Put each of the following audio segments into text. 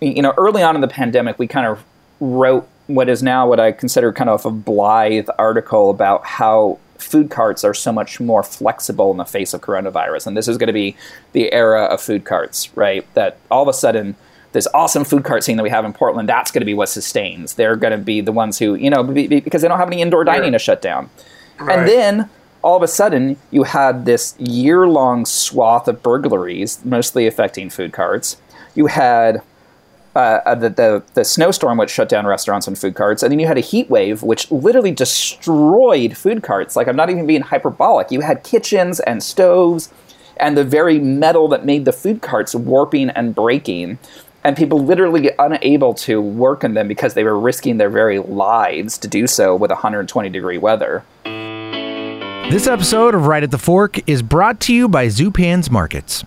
you know, early on in the pandemic, we kind of wrote what is now what I consider kind of a blithe article about how food carts are so much more flexible in the face of coronavirus. And this is going to be the era of food carts, right? That all of a sudden, this awesome food cart scene that we have in Portland, that's going to be what sustains. They're going to be the ones who, you know, because they don't have any indoor dining to shut down. Right. And then all of a sudden, you had this year long swath of burglaries, mostly affecting food carts. You had uh, uh, the, the, the snowstorm which shut down restaurants and food carts, and then you had a heat wave which literally destroyed food carts. Like I'm not even being hyperbolic. You had kitchens and stoves, and the very metal that made the food carts warping and breaking, and people literally unable to work in them because they were risking their very lives to do so with 120 degree weather. This episode of Right at the Fork is brought to you by Zupan's Markets.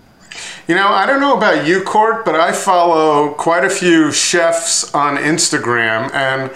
You know, I don't know about you, Court, but I follow quite a few chefs on Instagram, and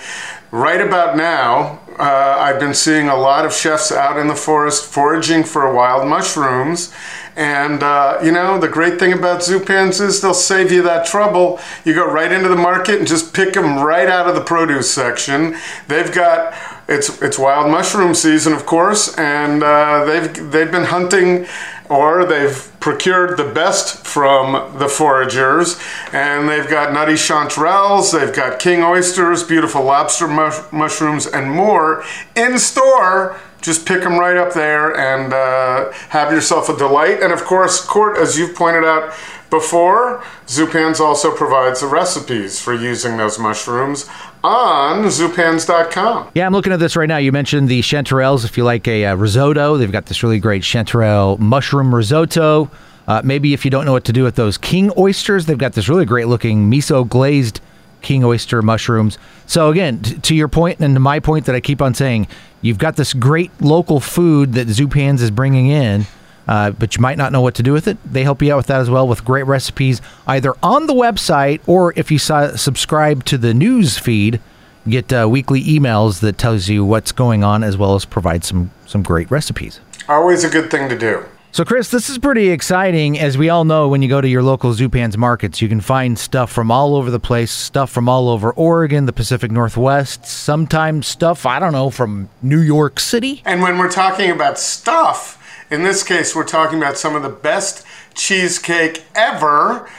right about now, uh, I've been seeing a lot of chefs out in the forest foraging for wild mushrooms. And, uh, you know, the great thing about Zupans is they'll save you that trouble. You go right into the market and just pick them right out of the produce section. They've got it's it's wild mushroom season, of course, and uh, they've they've been hunting or they've procured the best from the foragers, and they've got nutty chanterelles, they've got king oysters, beautiful lobster mush- mushrooms, and more in store. Just pick them right up there and uh, have yourself a delight. And of course, Court, as you've pointed out before, Zupans also provides the recipes for using those mushrooms on zupans.com. Yeah, I'm looking at this right now. You mentioned the chanterelles. If you like a uh, risotto, they've got this really great chanterelle mushroom risotto. Uh, maybe if you don't know what to do with those king oysters, they've got this really great looking miso glazed king oyster mushrooms. So again, t- to your point and to my point that I keep on saying, you've got this great local food that Zupans is bringing in. Uh, but you might not know what to do with it. They help you out with that as well with great recipes, either on the website or if you subscribe to the news feed, get uh, weekly emails that tells you what's going on as well as provide some some great recipes. Always a good thing to do. So, Chris, this is pretty exciting. As we all know, when you go to your local Zupans markets, you can find stuff from all over the place, stuff from all over Oregon, the Pacific Northwest, sometimes stuff, I don't know, from New York City. And when we're talking about stuff, in this case, we're talking about some of the best cheesecake ever,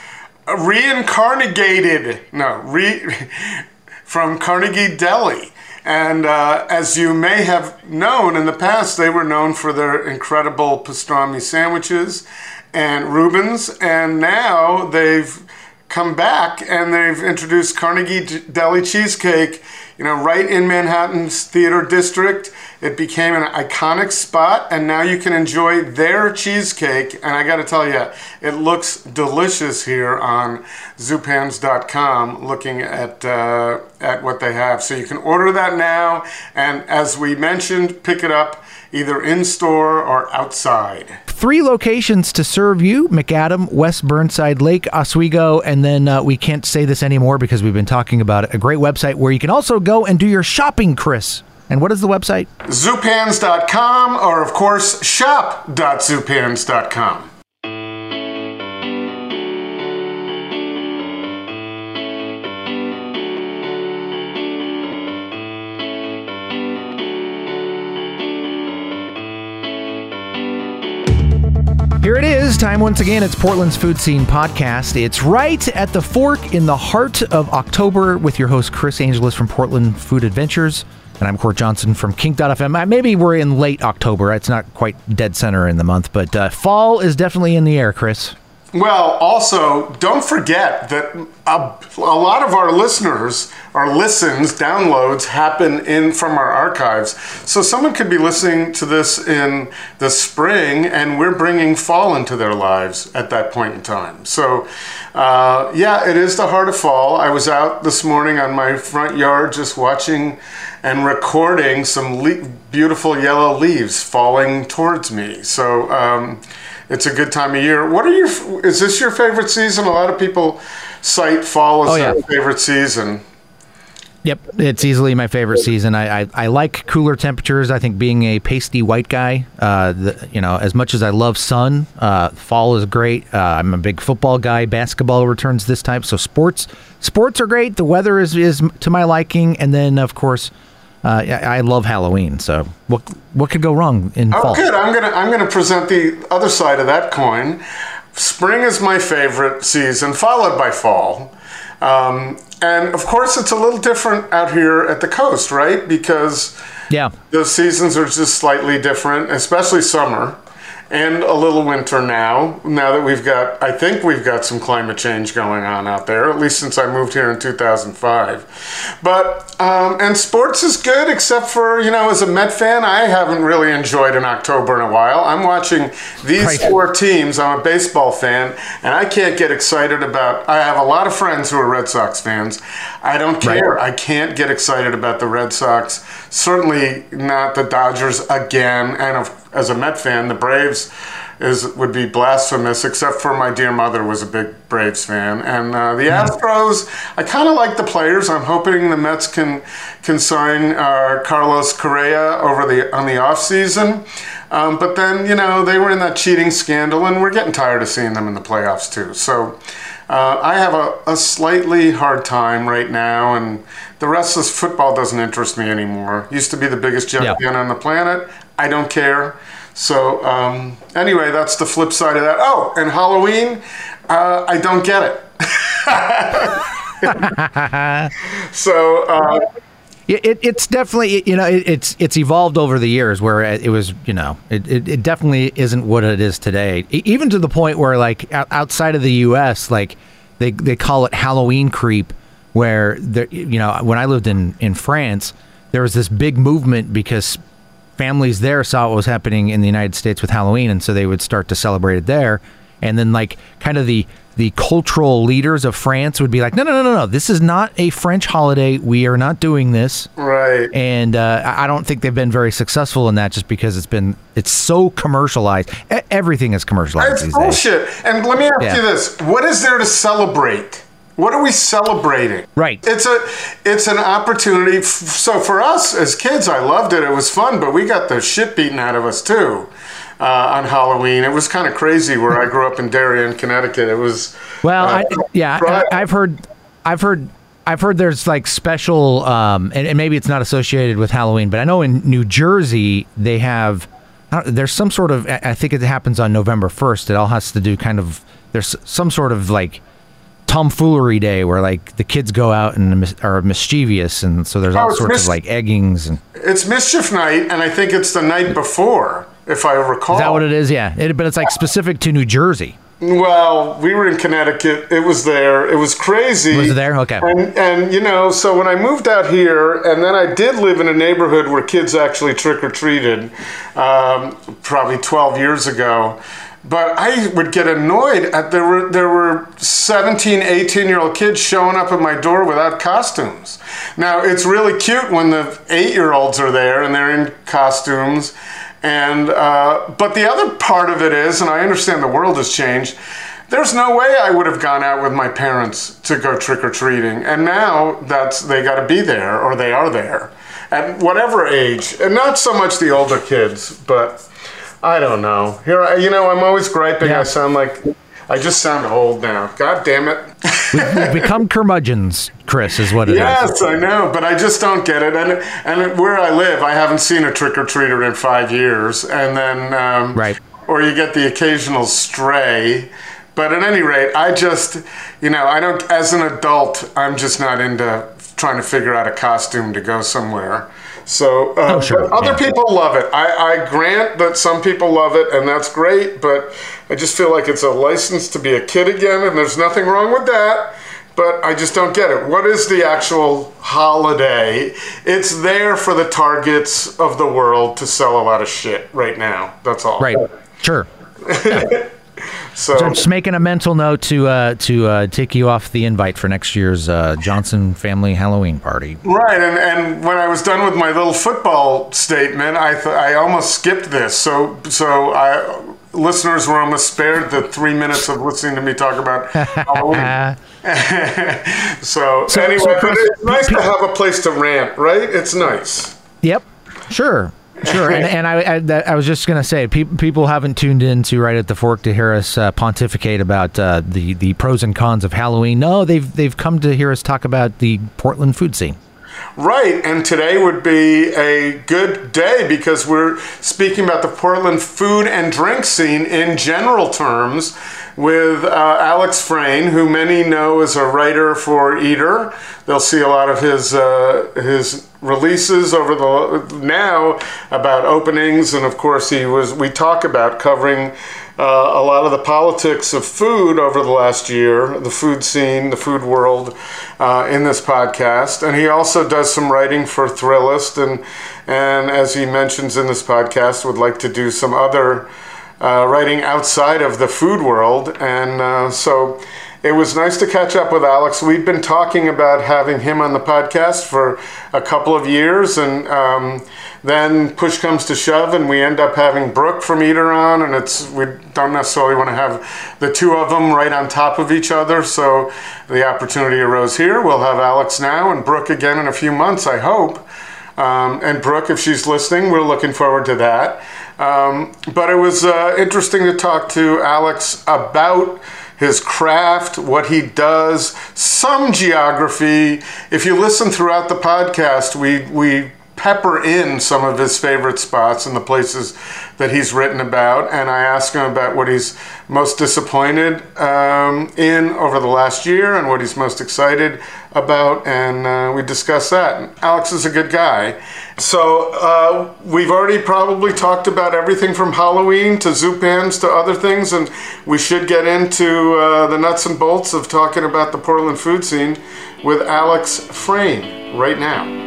reincarnated, no, re, from Carnegie Deli. And uh, as you may have known in the past, they were known for their incredible pastrami sandwiches and Reubens, and now they've come back and they've introduced Carnegie Deli Cheesecake, you know, right in Manhattan's theater district. It became an iconic spot, and now you can enjoy their cheesecake. And I got to tell you, it looks delicious here on Zupans.com. Looking at uh, at what they have, so you can order that now. And as we mentioned, pick it up either in store or outside. Three locations to serve you Macadam, West Burnside, Lake Oswego, and then uh, we can't say this anymore because we've been talking about it. A great website where you can also go and do your shopping, Chris. And what is the website? Zupans.com or, of course, shop.zupans.com. Here time once again. It's Portland's Food Scene Podcast. It's right at the fork in the heart of October with your host, Chris Angeles from Portland Food Adventures. And I'm Court Johnson from Kink.fm. Maybe we're in late October. It's not quite dead center in the month, but uh, fall is definitely in the air, Chris. Well, also, don't forget that a, a, lot of our listeners, our listens, downloads happen in from our archives. So someone could be listening to this in the spring, and we're bringing fall into their lives at that point in time. So, uh, yeah, it is the heart of fall. I was out this morning on my front yard just watching and recording some le- beautiful yellow leaves falling towards me. So. Um, it's a good time of year. What are your? Is this your favorite season? A lot of people cite fall as oh, yeah. their favorite season. Yep, it's easily my favorite season. I, I, I like cooler temperatures. I think being a pasty white guy, uh, the, you know, as much as I love sun, uh, fall is great. Uh, I'm a big football guy. Basketball returns this time, so sports sports are great. The weather is is to my liking, and then of course. Uh, I I love Halloween, so what what could go wrong in Oh, fall? good. I'm gonna I'm gonna present the other side of that coin. Spring is my favorite season, followed by fall. Um, and of course, it's a little different out here at the coast, right? Because Yeah, the seasons are just slightly different, especially summer and a little winter now. Now that we've got, I think we've got some climate change going on out there, at least since I moved here in 2005. But, um, and sports is good, except for, you know, as a Met fan, I haven't really enjoyed an October in a while. I'm watching these Right. four teams. I'm a baseball fan, and I can't get excited about, I have a lot of friends who are Red Sox fans. I don't Right. care. I can't get excited about the Red Sox. Certainly not the Dodgers again. And of, as a Met fan, the Braves is would be blasphemous. Except for my dear mother was a big Braves fan, and uh, the Astros. I kind of like the players. I'm hoping the Mets can can sign uh, Carlos Correa over the on the off season. Um, but then you know they were in that cheating scandal, and we're getting tired of seeing them in the playoffs too. So. Uh, I have a, a slightly hard time right now, and the rest of this football doesn't interest me anymore. Used to be the biggest champion Yeah. on the planet. I don't care. So um, anyway, that's the flip side of that. Oh, and Halloween, uh, I don't get it. so uh, It, it, it's definitely you know it, it's it's evolved over the years where it was you know it, it, it definitely isn't what it is today even to the point where like outside of the U.S. like they they call it Halloween creep where there you know when I lived in in France there was this big movement because families there saw what was happening in the United States with Halloween, and so they would start to celebrate it there. And then, like, kind of the the cultural leaders of France would be like, "No, no, no, no, no! This is not a French holiday. We are not doing this." right. And uh, I don't think they've been very successful in that, just because it's been it's so commercialized. E- everything is commercialized It's these days. bullshit. And let me ask Yeah. you this: What is there to celebrate? What are we celebrating? Right. It's a it's an opportunity. f- So for us as kids, I loved it. It was fun, but we got the shit beaten out of us too. Uh, on Halloween, it was kind of crazy. Where I grew up in Darien, Connecticut, it was Well, uh, I, yeah. I, I've heard, I've heard, I've heard there's like special, um, and, and maybe it's not associated with Halloween, but I know in New Jersey they have, I don't- there's some sort of, I I think it happens on November 1st. It all has to do kind of, there's some sort of like tomfoolery day where like the kids go out and are mischievous, and so there's Oh, all it's sorts mis- of like eggings and. It's mischief night, and I think it's the night before, if I recall. Is that what it is? Yeah, it, but it's like specific to New Jersey. Well, we were in Connecticut. It was there. It was crazy. Was it there? Okay. And and you know, so when I moved out here, and then I did live in a neighborhood where kids actually trick or treated, um, probably 12 years ago. But I would get annoyed at there were there were 17, 18 year old kids showing up at my door without costumes. Now it's really cute when the eight year olds are there and they're in costumes. And uh, but the other part of it is, and I understand the world has changed. There's no way I would have gone out with my parents to go trick or treating, and now that's they got to be there or they are there, at whatever age, and not so much the older kids, but I don't know. Here, I, you know, I'm always griping. Yeah. I sound like I just sound old now. God damn it. We've become curmudgeons, Chris, is what it is. Yes, I know, but I just don't get it. And and where I live, I haven't seen a trick or treater in five years, and then um, Right. or you get the occasional stray. But at any rate, I just, you know, I don't. As an adult, I'm just not into trying to figure out a costume to go somewhere. So uh, Oh, sure, other yeah. people love it. I, I grant that some people love it, and that's great. But I just feel like it's a license to be a kid again, and there's nothing wrong with that but I just don't get it. What is the actual holiday? It's there for the targets of the world to sell a lot of shit right now. That's all. Right. Sure. So, So I'm just making a mental note to uh, to uh, take you off the invite for next year's uh, Johnson family Halloween party. right, and, and when I was done with my little football statement, I th- I almost skipped this. So so I listeners were almost spared the three minutes of listening to me talk about Halloween. so, So- anyway, so but Chris, it's nice to have a place to rant, right? It's nice. Yep. Sure. Sure. and and I, I, that, I was just going to say, pe- people haven't tuned in to Right at the Fork to hear us uh, pontificate about uh, the, the pros and cons of Halloween. No, they've, they've come to hear us talk about the Portland food scene. Right, and today would be a good day because we're speaking about the Portland food and drink scene in general terms with uh, Alex Frane, who many know is a writer for Eater. They'll see a lot of his uh, his releases over the now about openings, and of course he was. We talk about covering. Uh, a lot of the politics of food over the last year, the food scene, the food world, uh, in this podcast, and he also does some writing for Thrillist, and and as he mentions in this podcast, would like to do some other uh, writing outside of the food world, and uh, so. It was nice to catch up with Alex. We've been talking about having him on the podcast for a couple of years, and um, then push comes to shove, and we end up having Brooke from Eater on, and it's we don't necessarily want to have the two of them right on top of each other. So the opportunity arose here. We'll have Alex now and Brooke again in a few months, I hope. Um, and Brooke, if she's listening, we're looking forward to that. Um, but it was uh, interesting to talk to Alex about his craft, what he does, some geography. If you listen throughout the podcast, we we pepper in some of his favorite spots and the places that he's written about, and I ask him about what he's most disappointed um, in over the last year and what he's most excited about, and uh, we discuss that. Alex is a good guy. So uh, we've already probably talked about everything from Halloween to Zupans to other things, and we should get into uh, the nuts and bolts of talking about the Portland food scene with Alex Frane right now.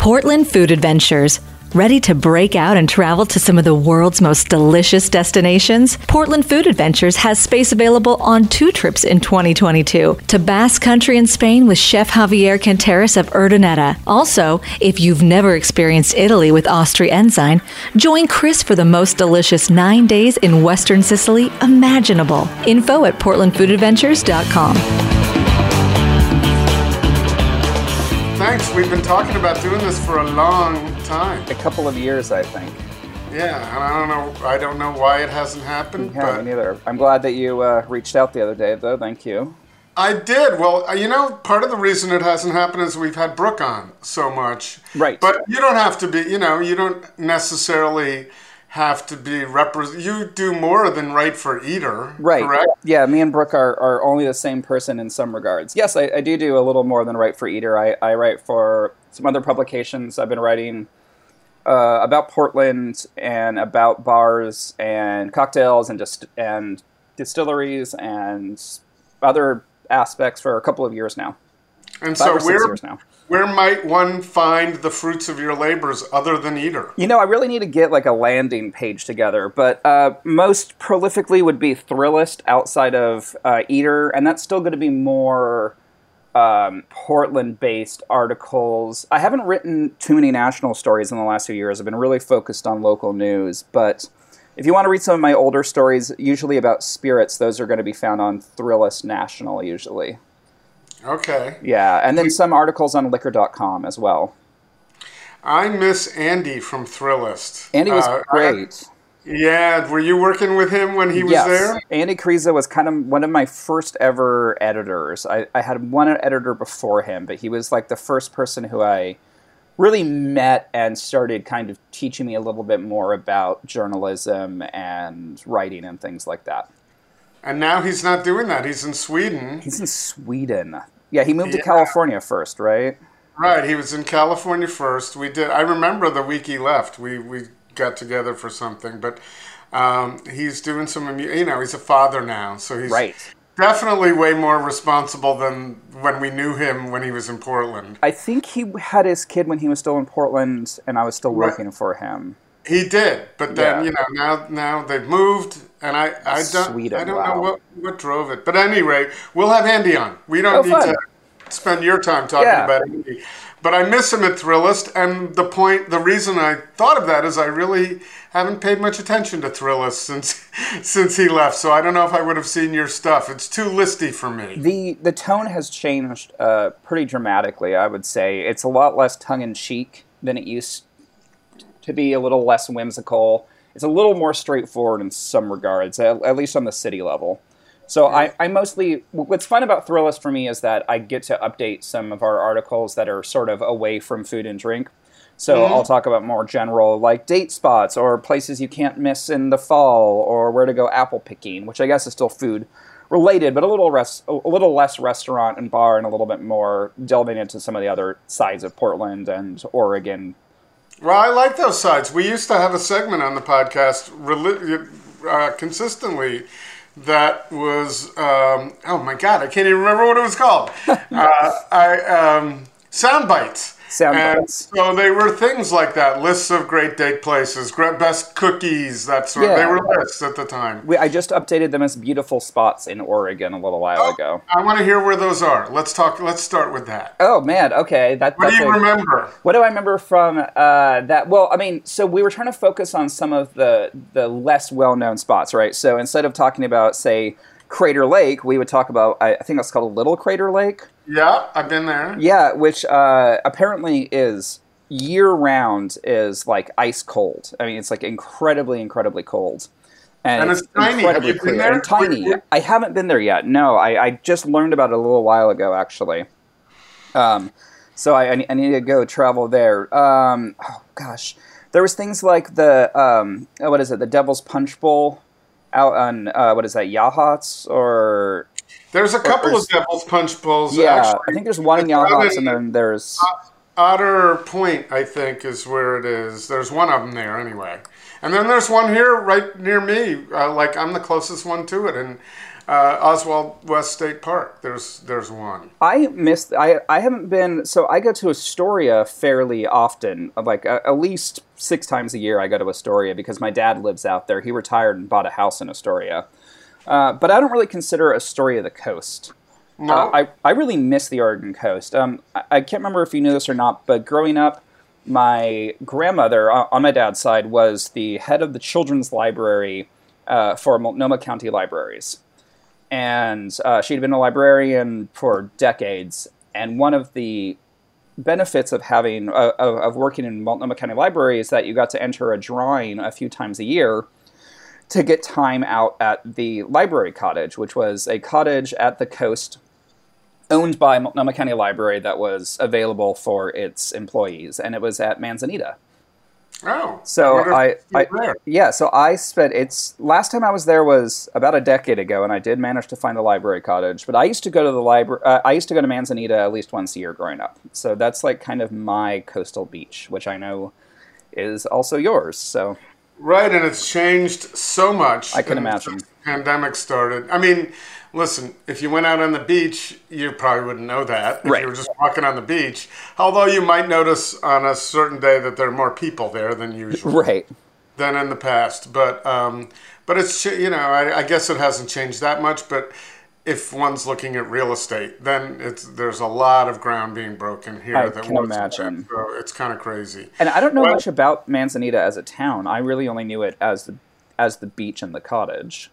Portland Food Adventures. Ready to break out and travel to some of the world's most delicious destinations? Portland Food Adventures has space available on two trips in 2022 to Basque Country in Spain with Chef Javier Canteras of Urdaneta. Also, if you've never experienced Italy with Austria Ensign, join Chris for the most delicious nine days in Western Sicily imaginable. Info at portlandfoodadventures.com. Thanks. We've been talking about doing this for a long time. A couple of years, I think. Yeah, and I don't know. I don't know why it hasn't happened, Yeah, but me neither. I'm glad that you uh, reached out the other day, though. Thank you. I did. Well, uh, you know, part of the reason it hasn't happened is we've had Brooke on so much. Right. But you don't have to be. You know, you don't necessarily have to be represent. You do more than write for Eater. Right. Correct. Yeah, me and Brooke are, are only the same person in some regards. Yes, I, I do do a little more than write for Eater. I, I write for some other publications. I've been writing uh, about Portland and about bars and cocktails and just and distilleries and other aspects for a couple of years now. And Five so where. Where might one find the fruits of your labors other than Eater? You know, I really need to get like a landing page together, but uh, most prolifically would be Thrillist outside of uh, Eater, and that's still going to be more um, Portland-based articles. I haven't written too many national stories in the last few years. I've been really focused on local news, but if you want to read some of my older stories, usually about spirits, those are going to be found on Thrillist National, usually. Okay. Yeah, and then some articles on Liquor.com as well. I miss Andy from Thrillist. Andy was Uh, great. Yeah, were you working with him when he was yes. there? Andy Kryza was kind of one of my first ever editors. I, I had one editor before him, but he was like the first person who I really met and started kind of teaching me a little bit more about journalism and writing and things like that. And now he's not doing that. He's in Sweden. He's in Sweden. Yeah, he moved to California first, right? Right, he was in California first. We did. I remember the week he left. We we got together for something, but Um, he's doing some, you know, he's a father now, so he's Right. definitely way more responsible than when we knew him when he was in Portland. I think he had his kid when he was still in Portland, and I was still Right. working for him. He did, but then Yeah. you know now now they've moved, and I I don't I don't wow. know what what drove it. But at any rate, we'll have Andy on. We don't Oh, need fun. to spend your time talking Yeah. about Andy. But I miss him at Thrillist, and the point, the reason I thought of that is I really haven't paid much attention to Thrillist since since he left. So I don't know if I would have seen your stuff. It's too listy for me. The the tone has changed uh, pretty dramatically. I would say it's a lot less tongue in cheek than it used to be. A little less whimsical. It's a little more straightforward in some regards, at, at least on the city level. So I, I mostly what's fun about Thrillist for me is that I get to update some of our articles that are sort of away from food and drink. So mm-hmm. I'll talk about more general like date spots or places you can't miss in the fall or where to go apple picking, which I guess is still food related, but a little res- a little less restaurant and bar and a little bit more delving into some of the other sides of Portland and Oregon. Well, I like those sides. We used to have a segment on the podcast uh, consistently that was um, oh my god, I can't even remember what it was called. uh, I um, sound bites. Sound And bites. So they were things like that, lists of great date places, best cookies, that sort. They were lists at the time. We, I just updated them as beautiful spots in Oregon a little while Oh. ago. I want to hear where those are. Let's talk. Let's start with that. Oh man, okay. That, What do you a- remember? What do I remember from uh, that? Well, I mean, so we were trying to focus on some of the the less well known spots, right? So instead of talking about, say, Crater Lake, we would talk about I, I think that's called Little Crater Lake. Yeah, I've been there. Yeah, which uh, apparently is year round is like ice cold. I mean, it's like incredibly, incredibly cold. And, And it's tiny. Have you been there? and tiny. I haven't been there yet. No, I, I just learned about it a little while ago, actually. Um, so I, I ne- need to go travel there. Um, oh gosh, there was things like the um, what is it? The Devil's Punch Bowl out on uh, what is that? Yachats or There's a couple of Devil's Punch Bowls. yeah? actually. I think there's one in It's Yachats, and then there's Otter Point, I think, is where it is. There's one of them there anyway, and then there's one here right near me. Uh, like I'm the closest one to it in uh, Oswald West State Park. There's there's one. I missed. I I haven't been. So I go to Astoria fairly often. Like uh, at least six times a year, I go to Astoria because my dad lives out there. He retired and bought a house in Astoria. Uh, but I don't really consider Astoria the coast. No, Uh, I I really miss the Oregon coast. Um, I, I can't remember if you knew this or not, but growing up, my grandmother uh, on my dad's side was the head of the children's library uh, for Multnomah County Libraries and uh, she'd been a librarian for decades. And one of the benefits of having uh, of, of working in Multnomah County Library is that you got to enter a drawing a few times a year to get time out at the library cottage, which was a cottage at the coast owned by Multnomah County Library that was available for its employees, and it was at Manzanita. Oh, So I, I yeah, so I spent it's last time I was there was about a decade ago, and I did manage to find the library cottage. But I used to go to the library. Uh, I used to go to Manzanita at least once a year growing up. So that's like kind of my coastal beach, which I know is also yours. So Right, and it's changed so much. I can imagine. Pandemic started. I mean, listen, if you went out on the beach, you probably wouldn't know that if Right. you were just walking on the beach. Although you might notice on a certain day that there are more people there than usual right, than in the past. But um, but it's you know I, I guess it hasn't changed that much. But if one's looking at real estate, then it's there's a lot of ground being broken here. I that can imagine. So it's kind of crazy. and I don't know Well- much about Manzanita as a town. I really only knew it as the as the beach and the cottage.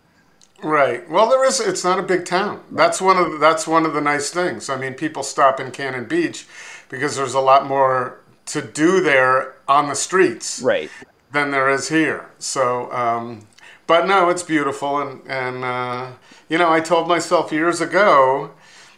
Right. Well, there is. It's not a big town. That's one of the, that's one of the nice things. I mean, people stop in Cannon Beach because there's a lot more to do there on the streets Right. than there is here. So, um, but no, it's beautiful, and and uh, you know, I told myself years ago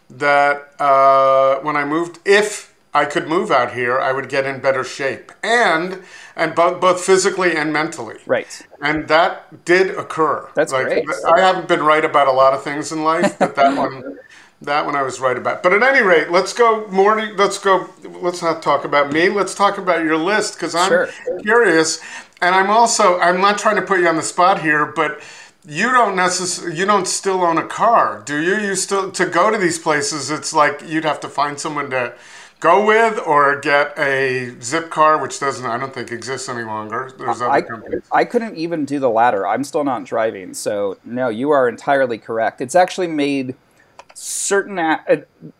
that uh, when I moved, if I could move out here, I would get in better shape, and and both both physically and mentally. Right. And that did occur. That's great. I haven't been right about a lot of things in life, but that one, that one I was right about. But at any rate, let's go more. Let's go. Let's not talk about me. Let's talk about your list because I'm Sure. curious. and I'm also I'm not trying to put you on the spot here, but you don't necessarily you don't still own a car, do you? You still to go to these places. It's like you'd have to find someone to go with or get a Zipcar, which doesn't I don't think exists any longer. There's other I, companies. I couldn't even do the latter. I'm still not driving, so no, you are entirely correct. It's actually made certain uh,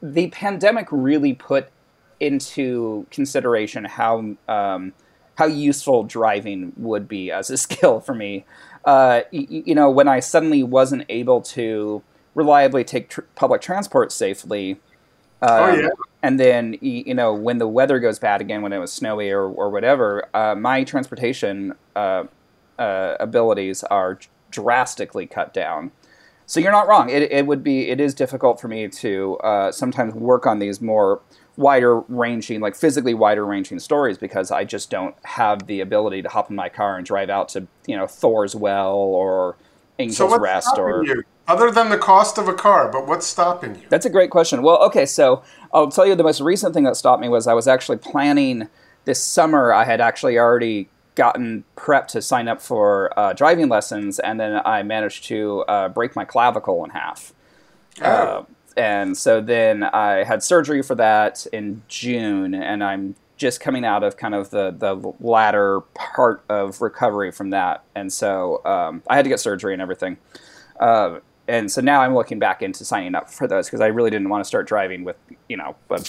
the pandemic really put into consideration how um, how useful driving would be as a skill for me. Uh, y- y- you know, when I suddenly wasn't able to reliably take tr- public transport safely, oh um, yeah. and then you know when the weather goes bad again, when it was snowy or, or whatever, uh, my transportation uh, uh, abilities are drastically cut down. So you're not wrong. It, it would be it is difficult for me to uh, sometimes work on these more wider ranging, like physically wider ranging stories because I just don't have the ability to hop in my car and drive out to you know Thor's Well or Angel's So Rest or you? Other than the cost of a car, but what's stopping you? that's a great question. Well, okay, so I'll tell you the most recent thing that stopped me was I was actually planning this summer. I had actually already gotten prepped to sign up for uh, driving lessons, and then I managed to uh, break my clavicle in half. Uh, and so then I had surgery for that in June, and I'm just coming out of kind of the, the latter part of recovery from that. And so um, I had to get surgery and everything. Uh, and so now I'm looking back into signing up for those because I really didn't want to start driving with, you know, a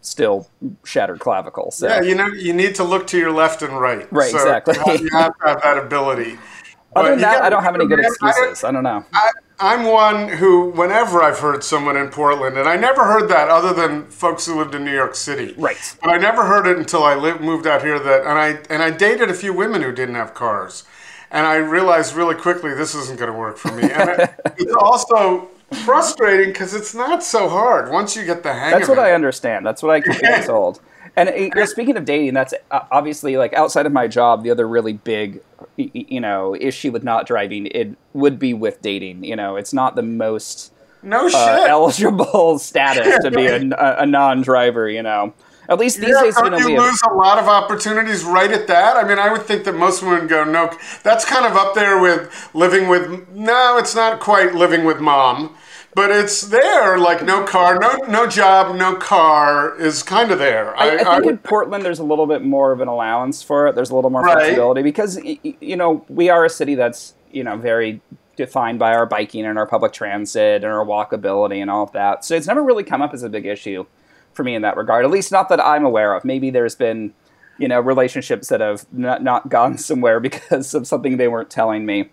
still shattered clavicle. So Yeah, you know, you need to look to your left and right. Right, So exactly. You have, to have that ability. other But than that, gotta I don't have any good man, I excuses. I don't know. I, I'm one who, whenever I've heard someone in Portland, and I never heard that other than folks who lived in New York City. Right. But I never heard it until I lived, moved out here. That and I and I dated a few women who didn't have cars, and I realized really quickly this isn't going to work for me. And it, it's also frustrating because it's not so hard once you get the hang of it. That's what it. I understand. That's what I keep being told. And uh, you know, speaking of dating, that's uh, obviously like outside of my job, the other really big, you know, issue with not driving it would be with dating. You know, it's not the most no uh, eligible status to be a, a non-driver. You know, at least these Yeah, days, you you lose a lot of opportunities right at that? I mean, I would think that most women go, no, that's kind of up there with living with, no, it's not quite living with mom, but it's there, like no car, no no job, no car is kind of there. I, I think in Portland, there's a little bit more of an allowance for it. There's a little more Right. flexibility because you know we are a city that's you know very defined by our biking and our public transit and our walkability and all of that. So it's never really come up as a big issue for me in that regard. At least not that I'm aware of. Maybe there's been you know relationships that have not, not gone somewhere because of something they weren't telling me.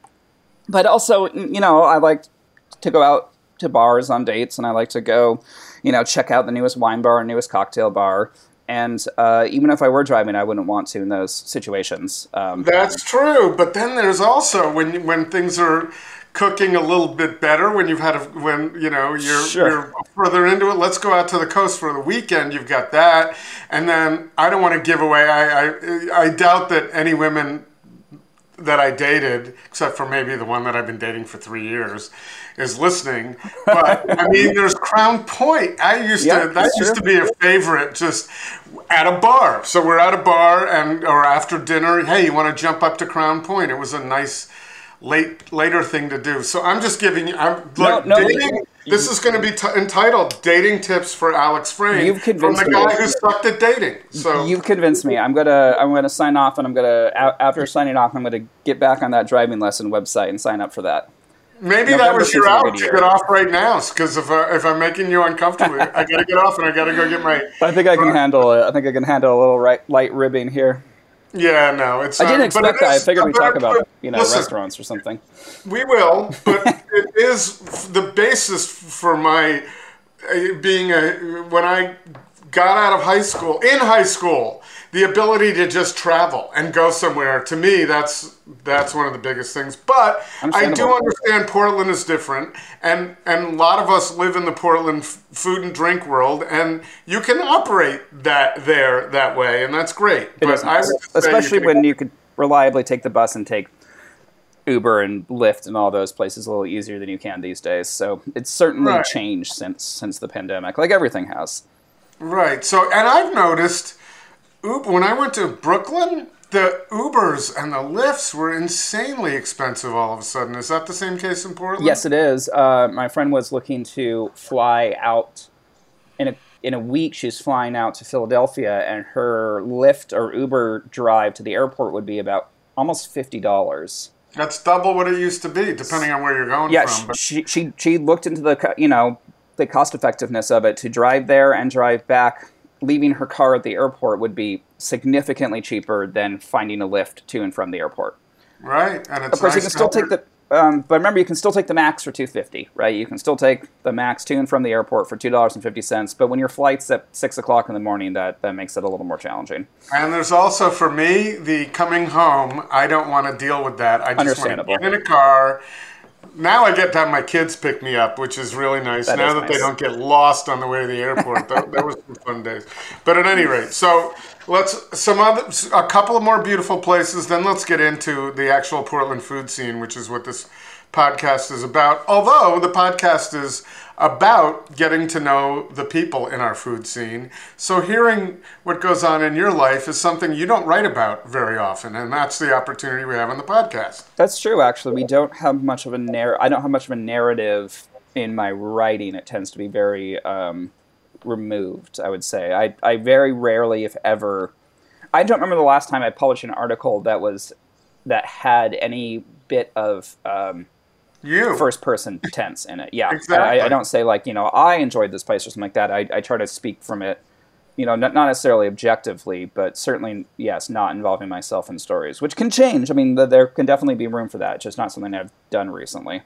But also, you know, I like to go out to bars on dates, and I like to go, you know, check out the newest wine bar, newest cocktail bar. And uh, even if I were driving, I wouldn't want to in those situations. Um, That's true, but then there's also when when things are cooking a little bit better when you've had a, when you know you're Sure. you're further into it. Let's go out to the coast for the weekend. You've got that, and then I don't want to give away. I I, I doubt that any women that I dated, except for maybe the one that I've been dating for three years, is listening. But I mean, there's Crown Point. I used Yeah, to that used true. to be a favorite, just at a bar. So we're at a bar and or after dinner. Hey, you want to jump up to Crown Point? It was a nice late later thing to do. So I'm just giving you. I'm like no, dating. This is going to be t- entitled "Dating Tips for Alex Frane" You've from convinced the me. guy who sucked at dating. So You've convinced me. I'm gonna I'm gonna sign off, and I'm gonna after signing off, I'm gonna get back on that driving lesson website and sign up for that. Maybe that was your seems like a out to get off right now, because if uh, if I'm making you uncomfortable, I gotta get off and I gotta go get my. I think I can handle it. I think I can handle a little right, light ribbing here. Yeah, no, it's. I didn't but expect that. I figured we but- talk about but you know listen, restaurants or something. We will, but it is the basis for my uh, being a when I got out of high school. In high school, the ability to just travel and go somewhere to me that's that's one of the biggest things. But I do understand Portland is different, and and a lot of us live in the Portland f- food and drink world, and you can operate that there that way, and that's great. It but I nice. would just say especially can- when you could reliably take the bus and take Uber and Lyft and all those places a little easier than you can these days. So it's certainly Right. changed since since the pandemic, like everything has. Right. So, and I've noticed, oop, when I went to Brooklyn, the Ubers and the Lyfts were insanely expensive all of a sudden. Is that the same case in Portland? Yes, it is. Uh, my friend was looking to fly out in a in a week. She's flying out to Philadelphia, and her Lyft or Uber drive to the airport would be about almost fifty dollars. That's double what it used to be, depending on where you're going Yeah, from. But she, she she looked into the you know the cost effectiveness of it to drive there and drive back. Leaving her car at the airport would be significantly cheaper than finding a lift to and from the airport. right, and it's Of course, you can still take the. Um, but remember, you can still take the max for two fifty, right? You can still take the max to and from the airport for two dollars and fifty cents. But when your flight's at six o'clock in the morning, that that makes it a little more challenging. And there's also for me the coming home. I don't want to deal with that. I just want to get in a car. Now I get to have my kids pick me up, which is really nice. That now that they don't get lost on the way to the airport, that, that was some fun days. But at any rate, so let's some other a couple of more beautiful places. Then let's get into the actual Portland food scene, which is what this podcast is about. Although the podcast is about getting to know the people in our food scene. So hearing what goes on in your life is something you don't write about very often, and that's the opportunity we have on the podcast. That's true. Actually, we don't have much of a narr- I don't have much of a narrative in my writing. It tends to be very um, removed. I would say. I I very rarely, if ever, I don't remember the last time I published an article that was that had any bit of um, You first person tense in it. Yeah, Exactly. I, I don't say like you know I enjoyed this place or something like that. I, I try to speak from it, you know, not, not necessarily objectively, but certainly yes, not involving myself in stories, which can change. I mean, th- there can definitely be room for that. It's just not something I've done recently.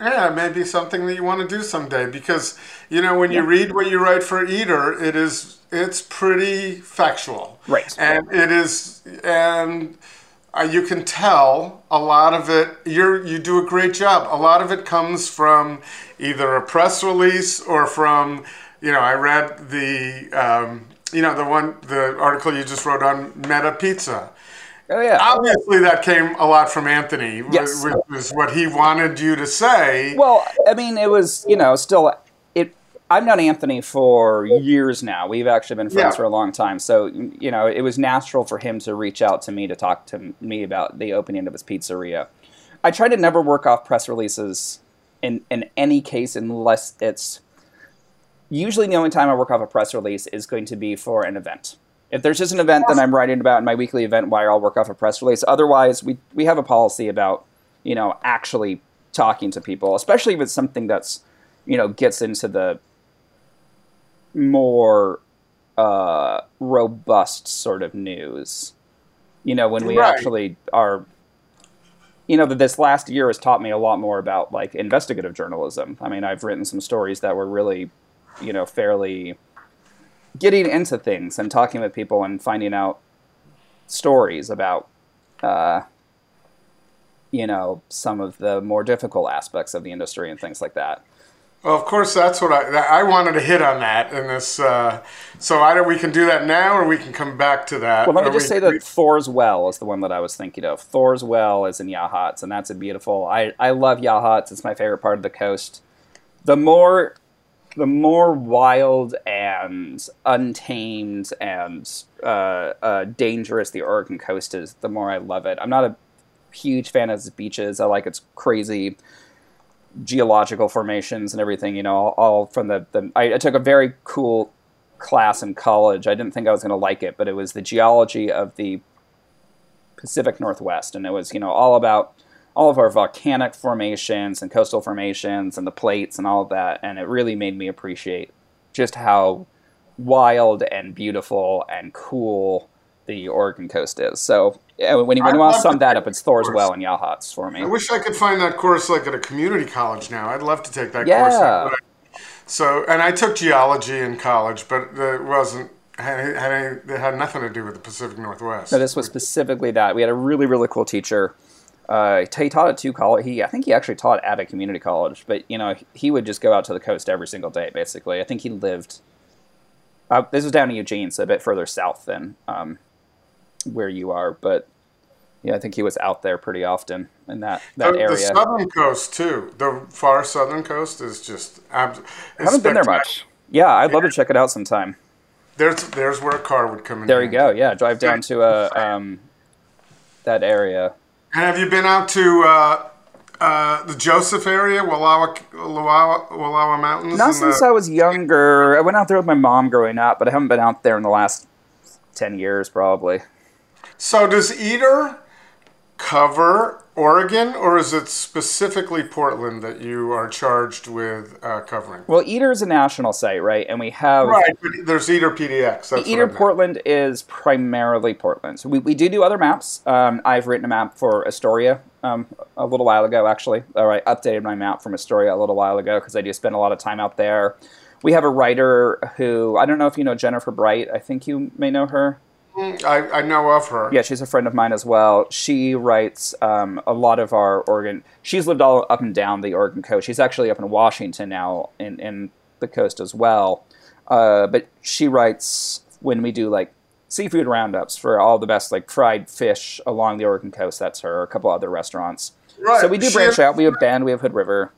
Yeah, maybe something that you want to do someday because you know when you read what you write for Eater, it is it's pretty factual, Right. And it is, and uh, you can tell a lot of it. You're you do a great job. A lot of it comes from either a press release or from you know I read the um, you know the one the article you just wrote on Meta Pizza. Oh yeah. Obviously, that came a lot from Anthony, Yes. which is what he wanted you to say. Well, I mean, it was you know still. I've known Anthony for years now. We've actually been friends Yeah. for a long time. So you know, it was natural for him to reach out to me to talk to me about the opening of his pizzeria. I try to never work off press releases in in any case unless it's usually the only time I work off a press release is going to be for an event. If there's just an event that I'm writing about in my weekly event wire, I'll work off a press release. Otherwise, we we have a policy about you know actually talking to people, especially if it's something that's you know gets into the more uh, robust sort of news. You know, when we Right. actually are you know that this last year has taught me a lot more about like investigative journalism. I mean, I've written some stories that were really, you know, fairly getting into things and talking with people and finding out stories about, uh, you know, some of the more difficult aspects of the industry and things like that. Well, of course, that's what I I wanted to hit on that in this. Uh, so either we can do that now, or we can come back to that. Well, let me just we- say that we- Thor's Well is the one that I was thinking of. Thor's Well is in Yachats, and that's a beautiful. I I love Yachats. It's my favorite part of the coast. The more, the more wild and untamed and uh, uh, dangerous the Oregon coast is, the more I love it. I'm not a huge fan of its beaches. I like its crazy geological formations and everything. You know, all, from the, the I, I took a very cool class in college. I didn't think I was going to like it, but it was the geology of the Pacific Northwest, and it was you know all about all of our volcanic formations and coastal formations and the plates and all of that, and it really made me appreciate just how wild and beautiful and cool the Oregon coast is. So yeah, when you, when you want to sum that up, it's Thor's. Well and Yachats for me. I wish I could find that course like at a community college now. I'd love to take that Yeah. course. So, and I took geology in college, but it wasn't had, had any, it had nothing to do with the Pacific Northwest. No, this was specifically that. We had a really, really cool teacher. Uh, he taught at two college. He, I think he actually taught at a community college, but you know, he would just go out to the coast every single day. Basically, I think he lived. Uh, this was down in Eugene, so a bit further south than um, where you are, but yeah, I think he was out there pretty often in that that the, area. the southern coast too. The far southern coast is just. I haven't been there much. Yeah, I'd love to check it out sometime. There's there's where a car would come in. There you go. Yeah, drive down to a um, that area. And have you been out to uh, uh, the Joseph area, Wallowa, Wallowa, Wallowa Mountains? Not since the- I was younger. I went out there with my mom growing up, but I haven't been out there in the last ten years, probably. So does Eater cover Oregon, or is it specifically Portland that you are charged with uh, covering? Well, Eater is a national site, right? And we have Right, but there's Eater PDX. That's Eater. Portland is primarily Portland. So we, we do do other maps. Um, I've written a map for Astoria um, a little while ago, actually. Or I updated my map from Astoria a little while ago because I do spend a lot of time out there. We have a writer who, I don't know if you know Jennifer Bright. I think you may know her. I, I know of her. Yeah, she's a friend of mine as well. She writes um, a lot of our Oregon. She's lived all up and down the Oregon coast. She's actually up in Washington now, in in the coast as well. Uh, but she writes when we do like seafood roundups for all the best like fried fish along the Oregon coast. That's her. A couple other restaurants. Right. So we do She- branch out. We have Bend. We have Hood River.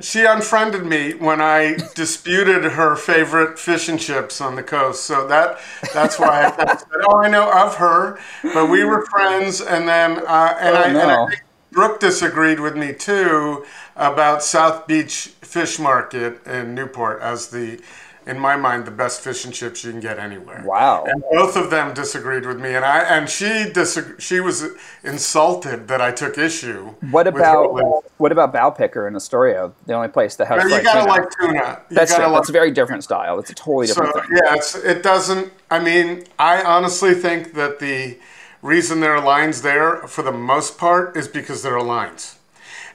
She unfriended me when I disputed her favorite fish and chips on the coast. So that that's why I said, "Oh, I know of her," but we were friends. And then uh, and, Oh, I, and I think Brooke disagreed with me too about South Beach Fish Market in Newport as the, in my mind, the best fish and chips you can get anywhere. Wow. And both of them disagreed with me, and I and she disag- she was insulted that I took issue. What about what about Bowpicker in Astoria? The only place that has You fried gotta tuna. like tuna. You That's gotta true. like That's a very different style. It's a totally So different thing. yeah, it's, it doesn't. I mean, I honestly think that the reason there are lines there, for the most part, is because there are lines,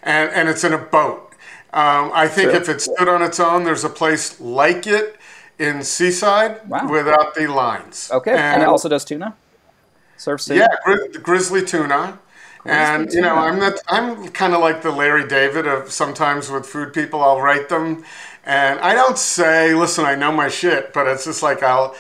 and and it's in a boat. Um, I think if it stood on its own, there's a place like it in Seaside Wow. without the lines. Okay, and, it also does tuna. Surf tuna. Yeah, gri- the grizzly tuna. And you know, tuna. I'm not. I'm kind of like the Larry David of sometimes with food people. I'll write them, and I don't say, "Listen, I know my shit," but it's just like I'll.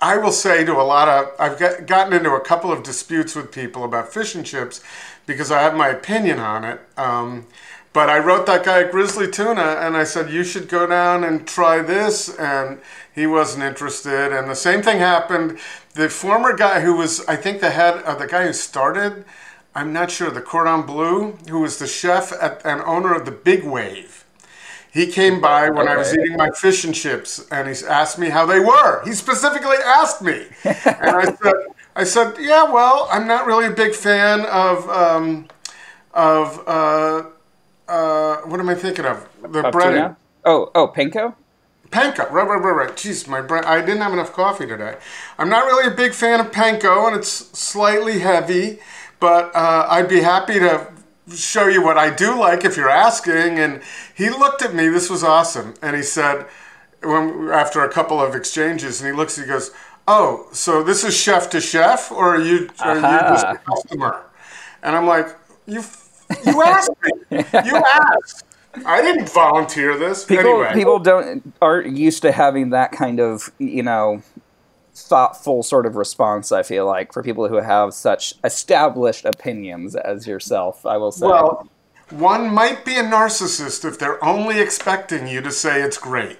I will say to a lot of. I've got, gotten into a couple of disputes with people about fish and chips because I have my opinion on it. Um, but I wrote that guy Grizzly Tuna, and I said you should go down and try this, and he wasn't interested. And the same thing happened. The former guy who was, I think, the head, uh, the guy who started, I'm not sure, the Cordon Bleu, who was the chef at, and owner of the Big Wave. He came by when I was eating my fish and chips, and he asked me how they were. He specifically asked me, and I said, "I said, yeah, well, I'm not really a big fan of um, of uh, uh, what am I thinking of? The bread." tuna? Oh, oh, panko. Panko, right, right, right, right. Jeez, my bread. I didn't have enough coffee today. I'm not really a big fan of panko, and it's slightly heavy, but uh, I'd be happy to show you what I do like if you're asking. And he looked at me. This was awesome, and he said, when after a couple of exchanges, and he looks, he goes, "Oh, so this is chef to chef, or are you are you just a customer?" And I'm like, "You, you asked me. You asked." I didn't volunteer this. People, anyway, people don't aren't used to having that kind of you know thoughtful sort of response. I feel like for people who have such established opinions as yourself, I will say. Well, one might be a narcissist if they're only expecting you to say it's great.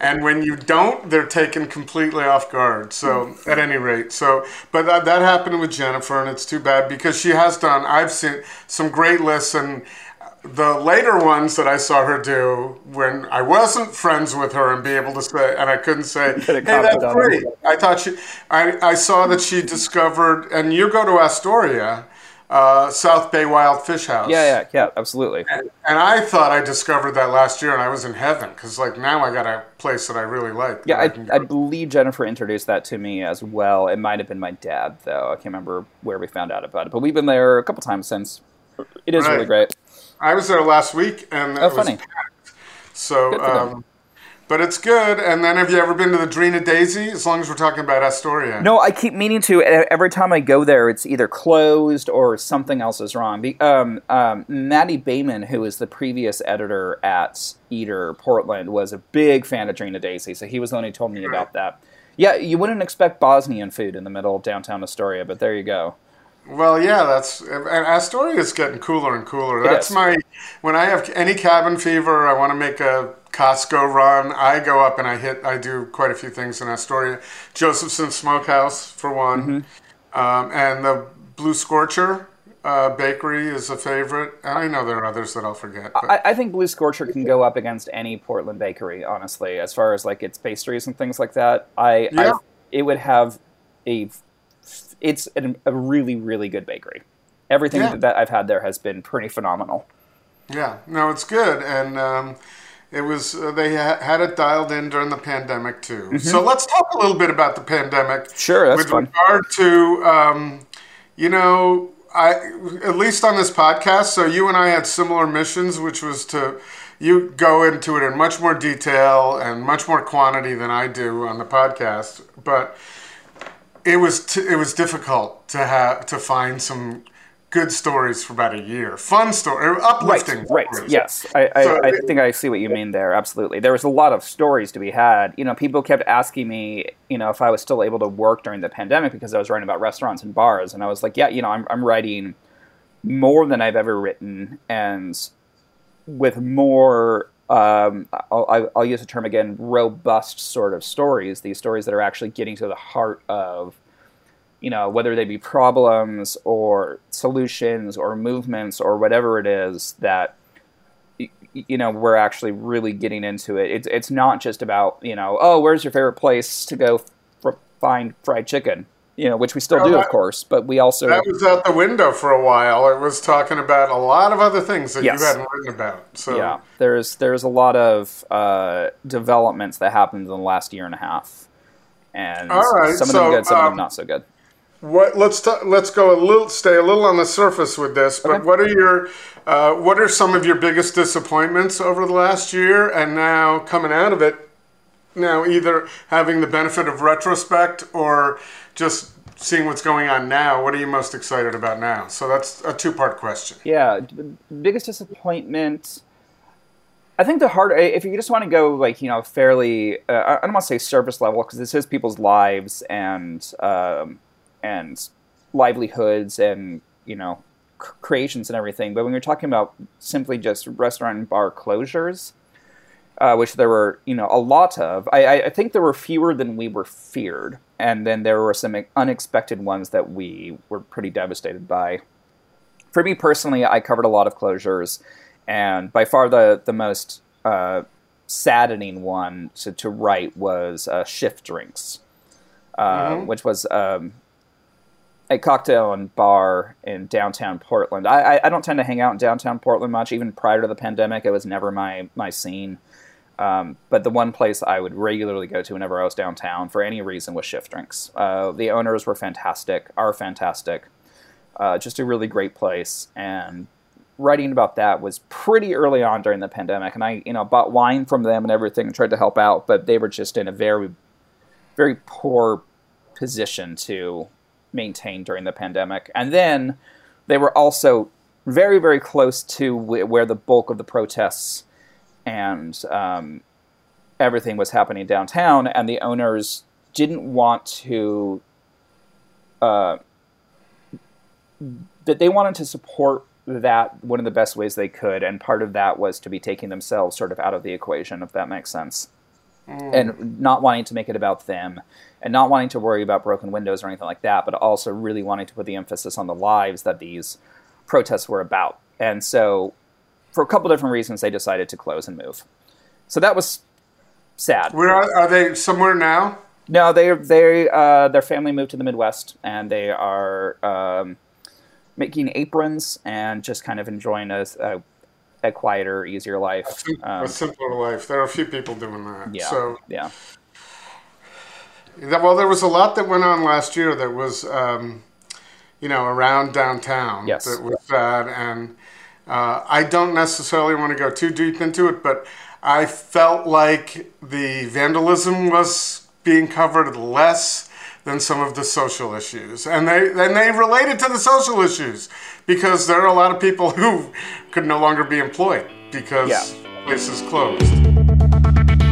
And when you don't, they're taken completely off guard. So, at any rate, so, but that, that happened with Jennifer, and it's too bad because she has done, I've seen some great lists, and the later ones that I saw her do when I wasn't friends with her and be able to say, and I couldn't say, hey, that's great. I thought she, I, I saw that she discovered, and you go to Astoria, uh, South Bay Wild Fish House. yeah, yeah, yeah, absolutely. And I thought I discovered that last year, and I was in heaven because, like, now I got a place that I really like. Yeah, can I, I believe Jennifer introduced that to me as well. It might have been my dad, though. I can't remember where we found out about it, but we've been there a couple times since. It is really great. I was there last week, and it Oh, was funny. packed. So, Good for them. um, but it's good. And then, have you ever been to the Drina Daisy? As long as we're talking about Astoria. No, I keep meaning to. Every time I go there, it's either closed or something else is wrong. Be- Um, um, Mattie Bamman, who is the previous editor at Eater Portland, was a big fan of Drina Daisy, so he was the one who told me about that. Yeah, you wouldn't expect Bosnian food in the middle of downtown Astoria, but there you go. Well, yeah, that's and Astoria is getting cooler and cooler. It That's is. my when I have any cabin fever, I want to make a Costco run. I go up and I hit. I do quite a few things in Astoria. Josephson Smokehouse for one, Mm-hmm. um, and the Blue Scorcher. uh, Bakery is a favorite. And I know there are others that I'll forget. But. I, I think Blue Scorcher can go up against any Portland bakery, honestly, as far as like its pastries and things like that. I, Yeah. I it would have a it's a, a really really good bakery. Everything Yeah. that I've had there has been pretty phenomenal. Yeah, no, it's good, and um, it was uh, they ha- had it dialed in during the pandemic too. So let's talk a little bit about the pandemic. Mm-hmm. Sure, that's with fun. regard to um, you know, I at least on this podcast. So you and I had similar missions, which was to you go into it in much more detail and much more quantity than I do on the podcast, but it was t- it was difficult to have to find some good stories for about a year. Fun story, uplifting. Right, right. Yes, I, I, So I it- think I see what you mean there. Absolutely, there was a lot of stories to be had. You know, people kept asking me, you know, if I was still able to work during the pandemic because I was writing about restaurants and bars, and I was like, yeah, you know, I'm I'm writing more than I've ever written, and with more. Um, I'll- I'll use the term again, robust sort of stories. These stories that are actually getting to the heart of you know, whether they be problems or solutions or movements or whatever it is that you know we're actually really getting into it. It's it's not just about you know oh where's your favorite place to go f- find fried chicken you know which we still No, do of course, but we also That was out the window for a while. It was talking about a lot of other things that Yes. you hadn't written about. So yeah there's there's a lot of uh, developments that happened in the last year and a half, and All right, some of so, them good, some of um, them not so good. What? Let's ta- let's go a little, stay a little on the surface with this. But Okay. what are your, uh, what are some of your biggest disappointments over the last year, and now coming out of it? Now, either having the benefit of retrospect or just seeing what's going on now. What are you most excited about now? So that's a two-part question. Yeah, biggest disappointment. I think the hard if you just want to go like you know fairly uh, I don't want to say surface level because this is people's lives and um, and livelihoods and you know c- creations and everything. But when you're talking about simply just restaurant and bar closures, uh, which there were you know a lot of, I, I- think there were fewer than we were feared, and then there were some unexpected ones that we were pretty devastated by. For me personally, I covered a lot of closures, and by far the the most uh, saddening one to, to write was uh, Shift Drinks, uh, which was um, a cocktail and bar in downtown Portland. I, I, I don't tend to hang out in downtown Portland much. Even prior to the pandemic, it was never my my scene. Um, but the one place I would regularly go to whenever I was downtown for any reason was Shift Drinks. Uh, the owners were fantastic, are fantastic uh, just a really great place. And writing about that was pretty early on during the pandemic, and I, you know, bought wine from them and everything and tried to help out, but they were just in a very, very poor position to maintain during the pandemic. And then they were also very, very close to wh- where the bulk of the protests and um, everything was happening downtown, and the owners didn't want to. Uh, that they wanted to support that one of the best ways they could, and part of that was to be taking themselves sort of out of the equation, if that makes sense, and not wanting to make it about them, and not wanting to worry about broken windows or anything like that, but also really wanting to put the emphasis on the lives that these protests were about. And so, for a couple different reasons, they decided to close and move. So that was sad. Where are, are they? Somewhere now? No, they they uh, their family moved to the Midwest, and they are um, making aprons and just kind of enjoying a, a, a quieter, easier life. Um, a simpler life. There are a few people doing that. yeah, So yeah, Well, there was a lot that went on last year that was, um, you know, around downtown. Yes. That was sad, and uh, I don't necessarily want to go too deep into it, but I felt like the vandalism was being covered less than some of the social issues, and they and they related to the social issues because there are a lot of people who could no longer be employed because Yeah. places closed.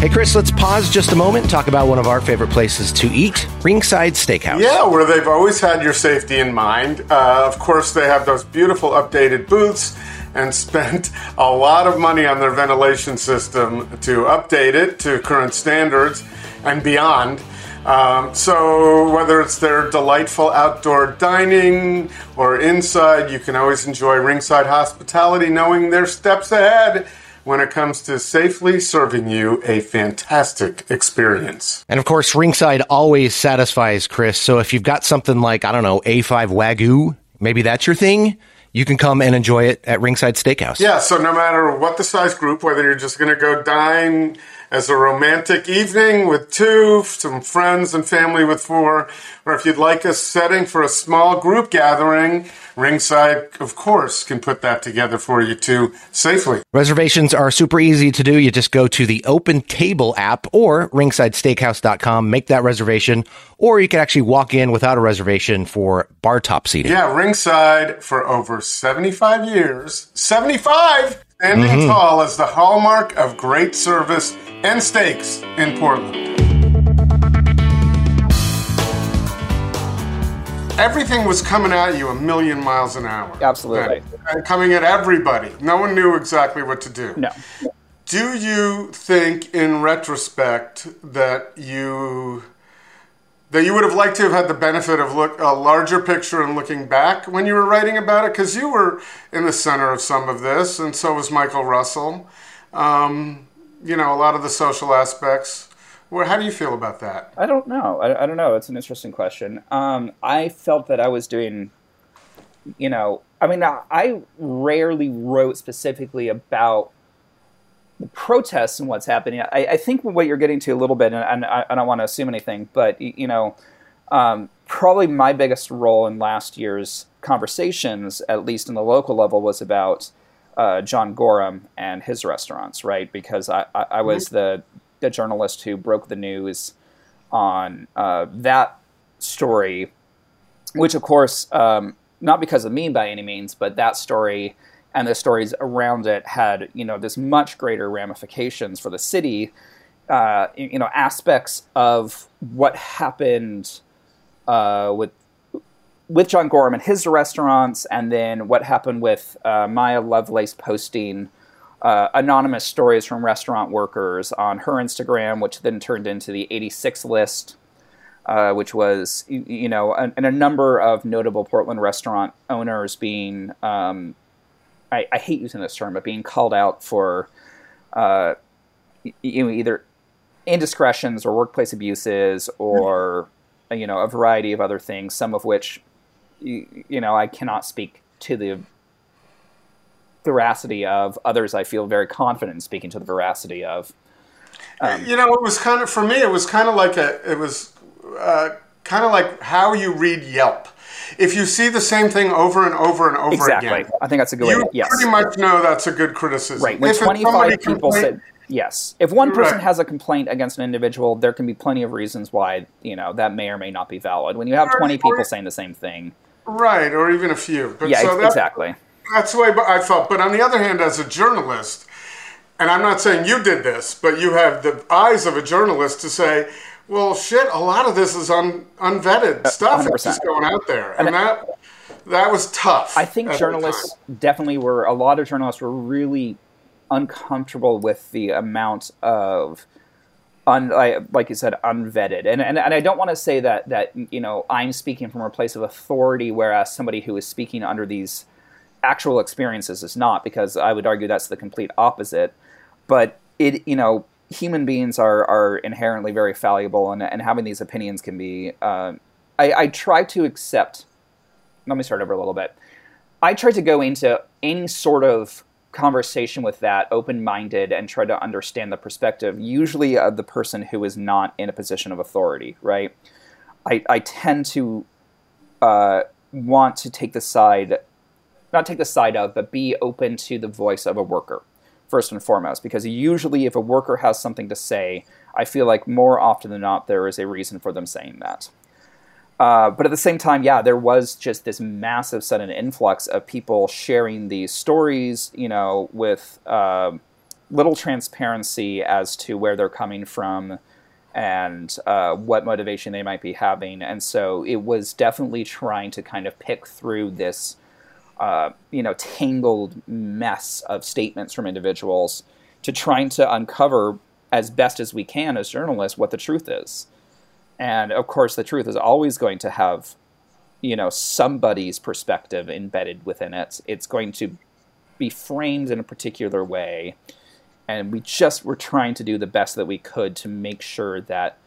Hey, Chris, let's pause just a moment and talk about one of our favorite places to eat Ringside Steakhouse. Yeah, where they've always had your safety in mind. Uh, of course, they have those beautiful updated booths and spent a lot of money on their ventilation system to update it to current standards and beyond. Um, so, whether it's their delightful outdoor dining or inside, you can always enjoy ringside hospitality knowing they're steps ahead when it comes to safely serving you a fantastic experience. And of course, ringside always satisfies Chris. So if you've got something like, I don't know, A5 Wagyu, maybe that's your thing, you can come and enjoy it at Ringside Steakhouse. Yeah, so no matter what the size group, whether you're just going to go dine as a romantic evening with two, some friends and family with four, or if you'd like a setting for a small group gathering, Ringside, of course, can put that together for you too safely. Reservations are super easy to do. You just go to the Open Table app or ringsidesteakhouse.com, make that reservation, or you can actually walk in without a reservation for bar top seating. Yeah, Ringside for over 75 years. 75! Standing Mm-hmm. tall as the hallmark of great service and steaks in Portland. Everything was coming at you a million miles an hour. Absolutely. And- and coming at everybody. No one knew exactly what to do. No. Do you think, in retrospect, that you that you would have liked to have had the benefit of look a larger picture and looking back when you were writing about it? Because you were in the center of some of this, and so was Michael Russell. Um, you know, a lot of the social aspects. Well, how do you feel about that? I don't know. I, I don't know. It's an interesting question. Um, I felt that I was doing, you know, I mean, I, I rarely wrote specifically about the protests and what's happening. I, I think what you're getting to a little bit, and, I, I don't want to assume anything, but you know, um, probably my biggest role in last year's conversations, at least in the local level, was about uh, John Gorham and his restaurants, right? Because I, I, I was the the journalist who broke the news on uh, that story, which of course, um, not because of me by any means, but that story and the stories around it had you know this much greater ramifications for the city. Uh, you know aspects of what happened uh, with with John Gorham and his restaurants, and then what happened with uh, Maya Lovelace posting uh, anonymous stories from restaurant workers on her Instagram, which then turned into the 86 list, uh, which was, y- you know, and, and a number of notable Portland restaurant owners being, um, I, I hate using this term, but being called out for, uh, you know, either indiscretions or workplace abuses or, you know, a variety of other things, some of which, y- you know, I cannot speak to the veracity of. Others I feel very confident in speaking to the veracity of. you know, it was kind of for me. It was kind of like a. It was uh, kind of like how you read Yelp. If you see the same thing over and over and over Exactly. again, I think that's a good way. you To, yes. pretty much know that's a good criticism. Right. When If 25 people said yes, if one person Right. has a complaint against an individual, there can be plenty of reasons why you know that may or may not be valid. When you have 20 people saying the same thing, right, or even a few. But yeah, so that, exactly. That's the way I felt. But on the other hand, as a journalist, and I'm not saying you did this, but you have the eyes of a journalist to say, well, shit, a lot of this is un, unvetted uh, stuff that's 100%. just going out there. And that that was tough. I think journalists definitely were. A lot of journalists were really uncomfortable with the amount of, un, like you said, unvetted. And, and and I don't want to say that that you know I'm speaking from a place of authority, whereas somebody who is speaking under these actual experiences is not, because I would argue that's the complete opposite. But it, you know, human beings are are inherently very fallible, and and having these opinions can be. Uh, I, I try to accept let me start over a little bit. I try to go into any sort of conversation with that open minded and try to understand the perspective, usually of the person who is not in a position of authority, right? I, I tend to uh, want to take the side, not take the side of, but be open to the voice of a worker, first and foremost, because usually if a worker has something to say, I feel like more often than not there is a reason for them saying that. Uh, but at the same time, yeah, there was just this massive sudden influx of people sharing these stories, you know, with um little transparency as to where they're coming from and uh, what motivation they might be having. And so it was definitely trying to kind of pick through this, uh, you know, tangled mess of statements from individuals to trying to uncover as best as we can as journalists what the truth is And of course, the truth is always going to have, you know, somebody's perspective embedded within it. It's going to be framed in a particular way. And we just were trying to do the best that we could to make sure that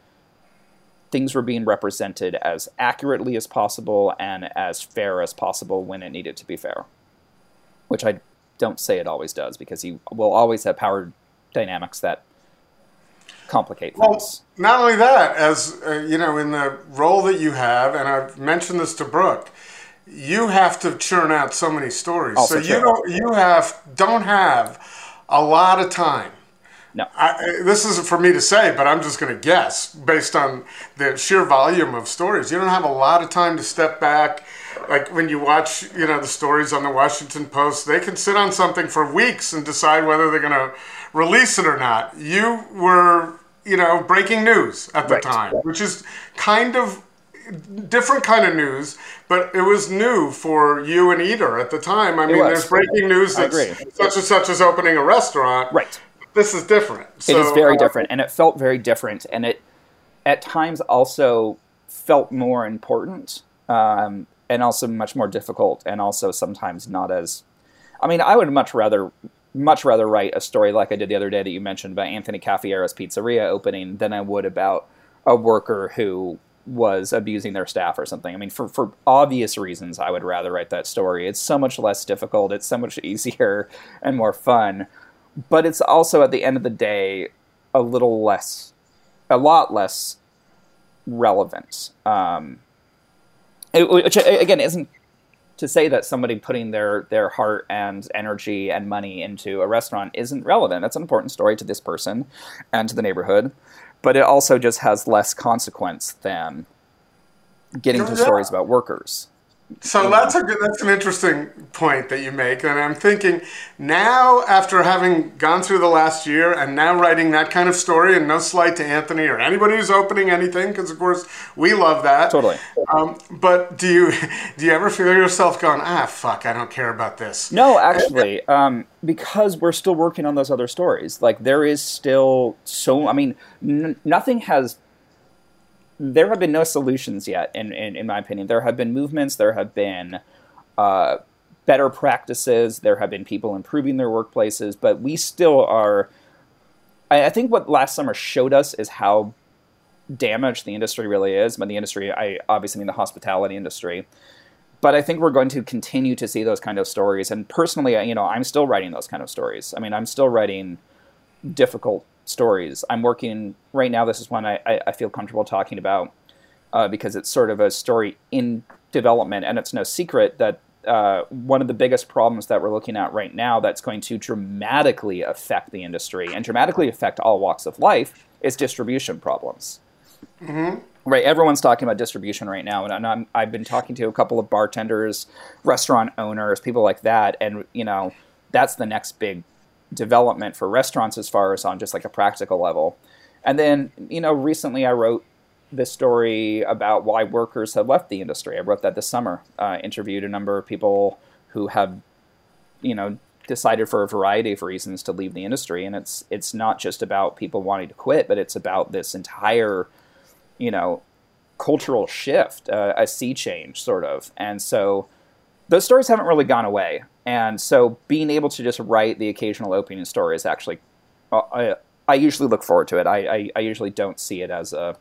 things were being represented as accurately as possible and as fair as possible when it needed to be fair. Which I don't say it always does because you will always have power dynamics that complicate Well, things. not only that, as uh, you know, in the role that you have, and I've mentioned this to Brooke, you have to churn out so many stories. Also so you don't, you have, don't have a lot of time. No. I, this isn't for me to say, but I'm just going to guess based on the sheer volume of stories. You don't have a lot of time to step back. Like when you watch, you know, the stories on the Washington Post, they can sit on something for weeks and decide whether they're going to release it or not. You were, you know, breaking news at the Right. time, which is kind of different kind of news, but it was new for you and Eater at the time. I mean, was. there's breaking news that such and such is opening a restaurant. Right. This is different. it is very uh, different and it felt very different and it at times also felt more important um, and also much more difficult and also sometimes not as i mean i would much rather much rather write a story like i did the other day that you mentioned about anthony Cafiero's pizzeria opening than i would about a worker who was abusing their staff or something. I mean for, for obvious reasons i would rather write that story. It's so much less difficult it's so much easier and more fun but it's also at the end of the day a little less a lot less relevant. Um, which again isn't to say that somebody putting their their heart and energy and money into a restaurant isn't relevant. That's an important story to this person and to the neighborhood but it also just has less consequence than getting to stories about workers So that's a good, that's an interesting point that you make, and I'm thinking now after having gone through the last year and now writing that kind of story, and no slight to Anthony or anybody who's opening anything, because of course we love that. Totally. Um, but do you do you ever feel yourself going, ah, fuck, I don't care about this? No, actually, um, because we're still working on those other stories. Like there is still so. I mean, n- nothing has. There have been no solutions yet, in, in in my opinion. There have been movements. There have been uh, better practices. There have been people improving their workplaces, but we still are. I, I think what last summer showed us is how damaged the industry really is. By the industry, I obviously mean the hospitality industry but I think we're going to continue to see those kind of stories. And personally, you know, I'm still writing those kind of stories. I mean, I'm still writing difficult stories. I'm working right now. This is one I, I, I feel comfortable talking about uh, because it's sort of a story in development, and it's no secret that uh, one of the biggest problems that we're looking at right now that's going to dramatically affect the industry and dramatically affect all walks of life is distribution problems right everyone's talking about distribution right now and I'm, i've been talking to a couple of bartenders restaurant owners people like that and you know that's the next big development for restaurants as far as on just like a practical level. And then you know recently i wrote this story about why workers have left the industry. I wrote that this summer. Uh, interviewed a number of people who have you know decided for a variety of reasons to leave the industry. And it's it's not just about people wanting to quit but it's about this entire you know cultural shift uh, a sea change sort of. And so those stories haven't really gone away and so being able to just write the occasional opening story is actually uh, I, I usually look forward to it. I, I, I usually don't see it as a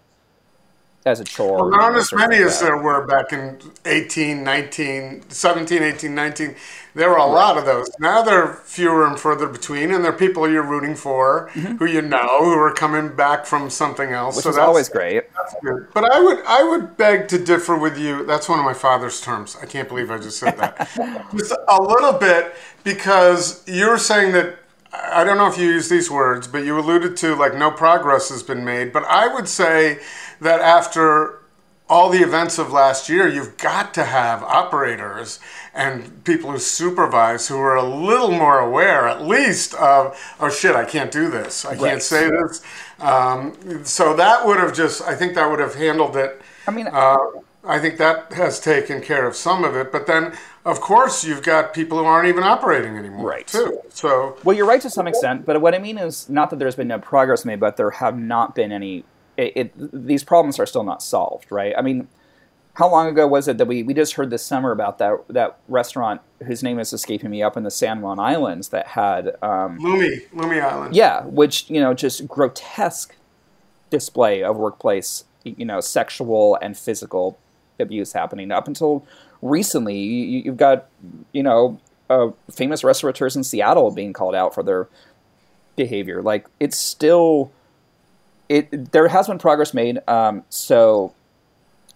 as a chore Well, not as many like as there were back in 18, 19, 17, 18, 19. There were a lot of those. Now they're fewer and further between, and they're people you're rooting for, who you know, who are coming back from something else. Mm-hmm. which so is that's always great good. But I would, I would beg to differ with you. That's one of my father's terms. I can't believe I just said that. just a little bit because you're saying that. I don't know if you use these words, but you alluded to like no progress has been made. But I would say that after all the events of last year, you've got to have operators and people who supervise who are a little more aware, at least, of, oh shit, I can't do this. I Right. can't say this. Um, so that would have just, I think that would have handled it. I mean, Uh, I think that has taken care of some of it. But then, of course, you've got people who aren't even operating anymore, Right. too. So Well, you're right to some extent, but what I mean is not that there's been no progress made, but there have not been any it, it, these problems are still not solved, right? I mean, how long ago was it that we, we just heard this summer about that that restaurant whose name is escaping me up in the San Juan Islands that had um, Lummi Lummi Island. yeah, which you know just grotesque display of workplace you know sexual and physical abuse happening up until recently. You, you've got you know uh, famous restaurateurs in Seattle being called out for their behavior. Like it's still it there has been progress made. Um, so,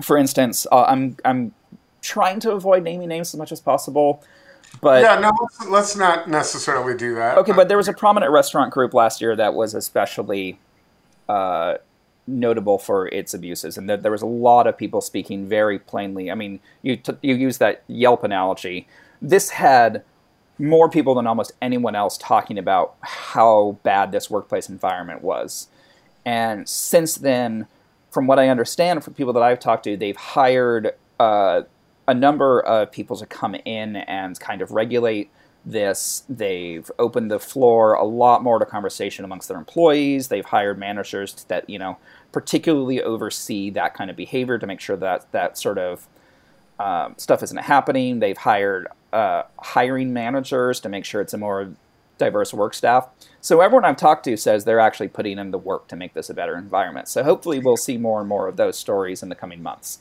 for instance, uh, I'm I'm trying to avoid naming names as much as possible. But Yeah, no, let's, let's not necessarily do that. okay, but there was a prominent restaurant group last year that was especially uh, notable for its abuses, and there, there was a lot of people speaking very plainly. I mean, you t- you use that Yelp analogy. This had more people than almost anyone else talking about how bad this workplace environment was. And since then, from what I understand from people that I've talked to, they've hired uh, a number of people to come in and kind of regulate this. They've opened the floor a lot more to conversation amongst their employees. They've hired managers that you know particularly oversee that kind of behavior to make sure that that sort of um, stuff isn't happening. They've hired uh, hiring managers to make sure it's a more diverse work staff. So everyone I've talked to says they're actually putting in the work to make this a better environment. So hopefully we'll see more and more of those stories in the coming months.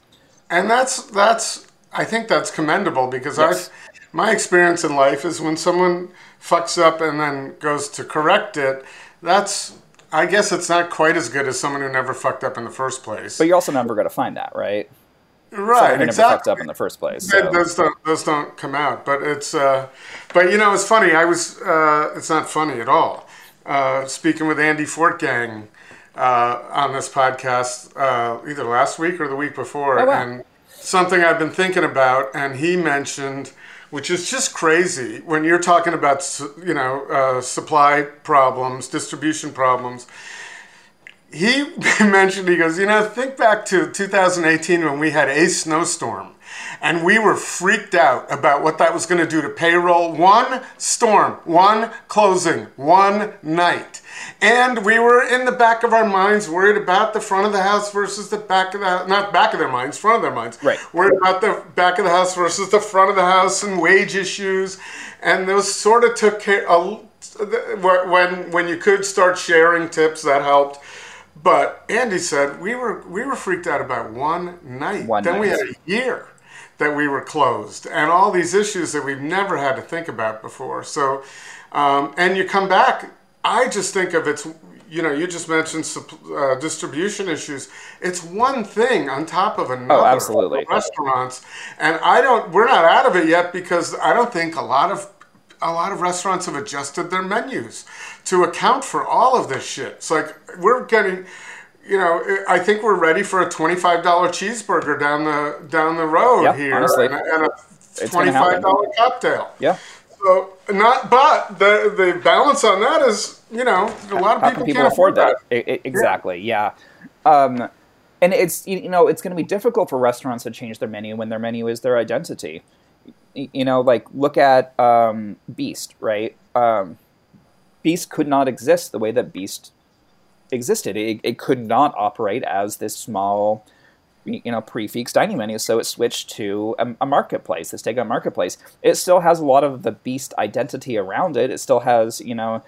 And that's that's I think that's commendable because Yes. I my experience in life is when someone fucks up and then goes to correct it, that's I guess it's not quite as good as someone who never fucked up in the first place. But you're also never going to find that, right? right, who never fucked exactly. up in the first place. So. Those don't those don't come out, but it's uh, but you know it's funny. I was uh, it's not funny at all. Uh, speaking with Andy Fortgang uh, on this podcast uh, either last week or the week before, Oh, wow. and something I've been thinking about, and he mentioned, which is just crazy when you're talking about you know uh, supply problems, distribution problems he mentioned he goes you know think back to 2018 when we had a snowstorm and we were freaked out about what that was going to do to payroll. One storm one closing one night. And we were in the back of our minds worried about the front of the house versus the back of the not back of their minds front of their minds. Right. worried about the back of the house versus the front of the house and wage issues. And those sort of took care when when you could start sharing tips that helped but Andy said we were we were freaked out about one night. One then we had a year that we were closed, and all these issues that we've never had to think about before. So, um, and you come back. I just think of it's. You know, you just mentioned uh, distribution issues. It's one thing on top of another. absolutely. Restaurants, and I don't. We're not out of it yet because I don't think a lot of a lot of restaurants have adjusted their menus to account for all of this shit. It's like we're getting, you know, I think we're ready for a twenty-five dollar cheeseburger down the down the road Yeah, here, honestly. and, a- and a twenty-five dollar cocktail. yeah. So not, but the the balance on that is, you know, a lot of people, people can't afford that? I- I- exactly. Yeah. Um, and it's you know it's going to be difficult for restaurants to change their menu when their menu is their identity. You know, like look at um, Beast, right? Um, Beast could not exist the way that Beast existed. It, it could not operate as this small, you know, prix fixe dining menu. So it switched to a, a marketplace, this takeout marketplace. It still has a lot of the Beast identity around it. It still has, you know,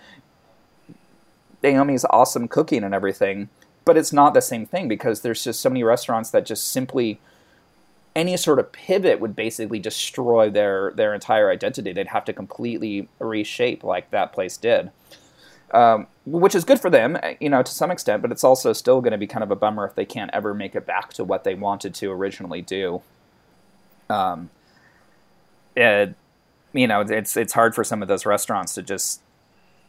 Naomi's awesome cooking and everything, but it's not the same thing because there's just so many restaurants that just simply any sort of pivot would basically destroy their their entire identity. They'd have to completely reshape like that place did. Um, which is good for them, you know, to some extent, but it's also still going to be kind of a bummer if they can't ever make it back to what they wanted to originally do. Um, it, you know, it's it's hard for some of those restaurants to just,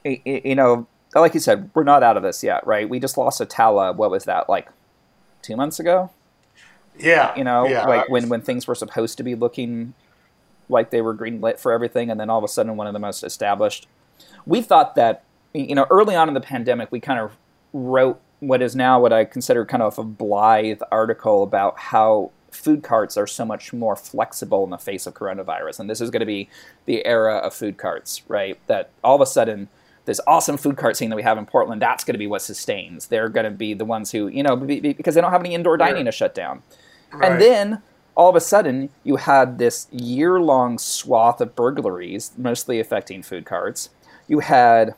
you know, like you said, we're not out of this yet, right? We just lost Ataula. What was that like? Two months ago, Yeah, you know, yeah, like when when things were supposed to be looking like they were green lit for everything, and then all of a sudden, one of the most established. We thought that, you know, early on in the pandemic, we kind of wrote what is now what I consider kind of a blithe article about how food carts are so much more flexible in the face of coronavirus, and this is going to be the era of food carts, right? That all of a sudden this awesome food cart scene that we have in Portland, that's going to be what sustains. They're going to be the ones who, you know, be, be, because they don't have any indoor dining to shut down. Right. And then all of a sudden, you had this year long swath of burglaries, mostly affecting food carts. You had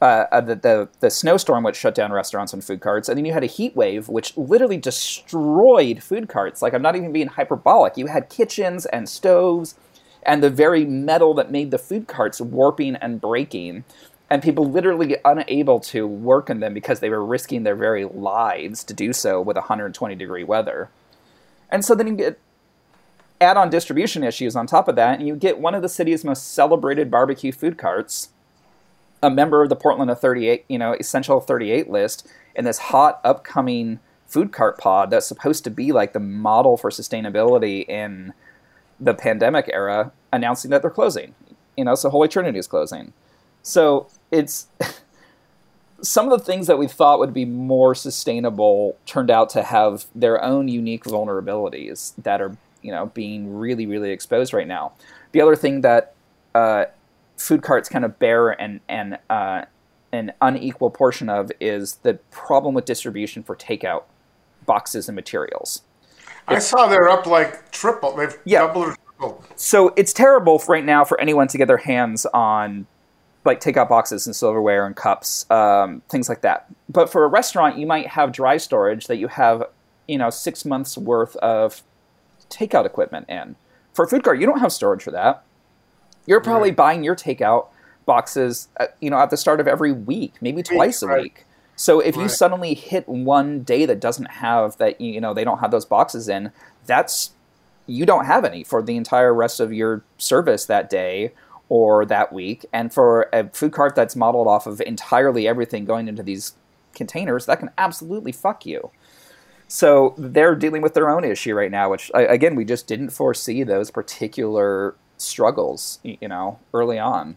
uh, uh, the, the, the snowstorm, which shut down restaurants and food carts. And then you had a heat wave, which literally destroyed food carts. Like, I'm not even being hyperbolic. You had kitchens and stoves and the very metal that made the food carts warping and breaking and people literally unable to work in them because they were risking their very lives to do so with 120 degree weather. And so then you get add on distribution issues on top of that, and you get one of the city's most celebrated barbecue food carts, a member of the Portland of 38, you know, Essential 38 list, in this hot upcoming food cart pod that's supposed to be like the model for sustainability in the pandemic era, announcing that they're closing. You know, so Holy Trinity is closing. So it's some of the things that we thought would be more sustainable turned out to have their own unique vulnerabilities that are you know being really really exposed right now. The other thing that uh, food carts kind of bear an an uh, an unequal portion of is the problem with distribution for takeout boxes and materials. I saw they're up like triple. They've Yeah. doubled or tripled. So it's terrible right now for anyone to get their hands on like takeout boxes and silverware and cups, um, things like that. But for a restaurant, you might have dry storage that you have, you know, six months worth of takeout equipment in. For a food cart, you don't have storage for that. You're probably buying your takeout boxes, uh, you know, at the start of every week, maybe twice a week. So if you suddenly hit one day that doesn't have that, you know, they don't have those boxes in, that's you don't have any for the entire rest of your service that day or that week. And for a food cart that's modeled off of entirely everything going into these containers, that can absolutely fuck you. So they're dealing with their own issue right now, which again we just didn't foresee those particular struggles, you know, early on.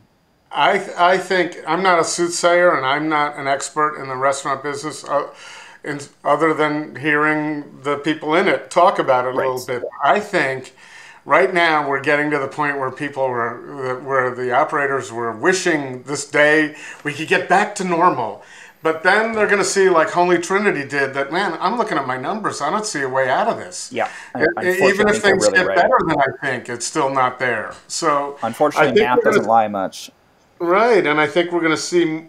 I I think I'm not a soothsayer and I'm not an expert in the restaurant business, uh, in, other than hearing the people in it talk about it a little bit. I think right now we're getting to the point where people were where the operators were wishing this day we could get back to normal. But then they're going to see, like Holy Trinity did, that man. I'm looking at my numbers. I don't see a way out of this. Yeah, even if things really get right. better than I think, it's still not there. So Unfortunately, math doesn't lie much. Right, and I think we're going to see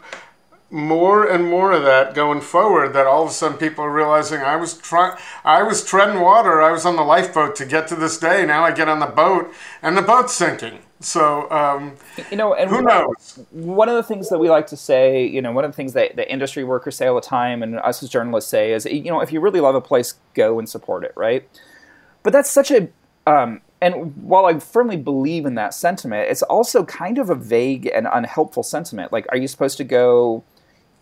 more and more of that going forward. That all of a sudden people are realizing I was trying, I was treading water. I was on the lifeboat to get to this day. Now I get on the boat, and the boat's sinking. So um, You know, and who knows? one of the things that we like to say, you know, one of the things that the industry workers say all the time, and us as journalists say, is, you know, if you really love a place, go and support it, right? But that's such a, um, and while I firmly believe in that sentiment, it's also kind of a vague and unhelpful sentiment. Like, are you supposed to go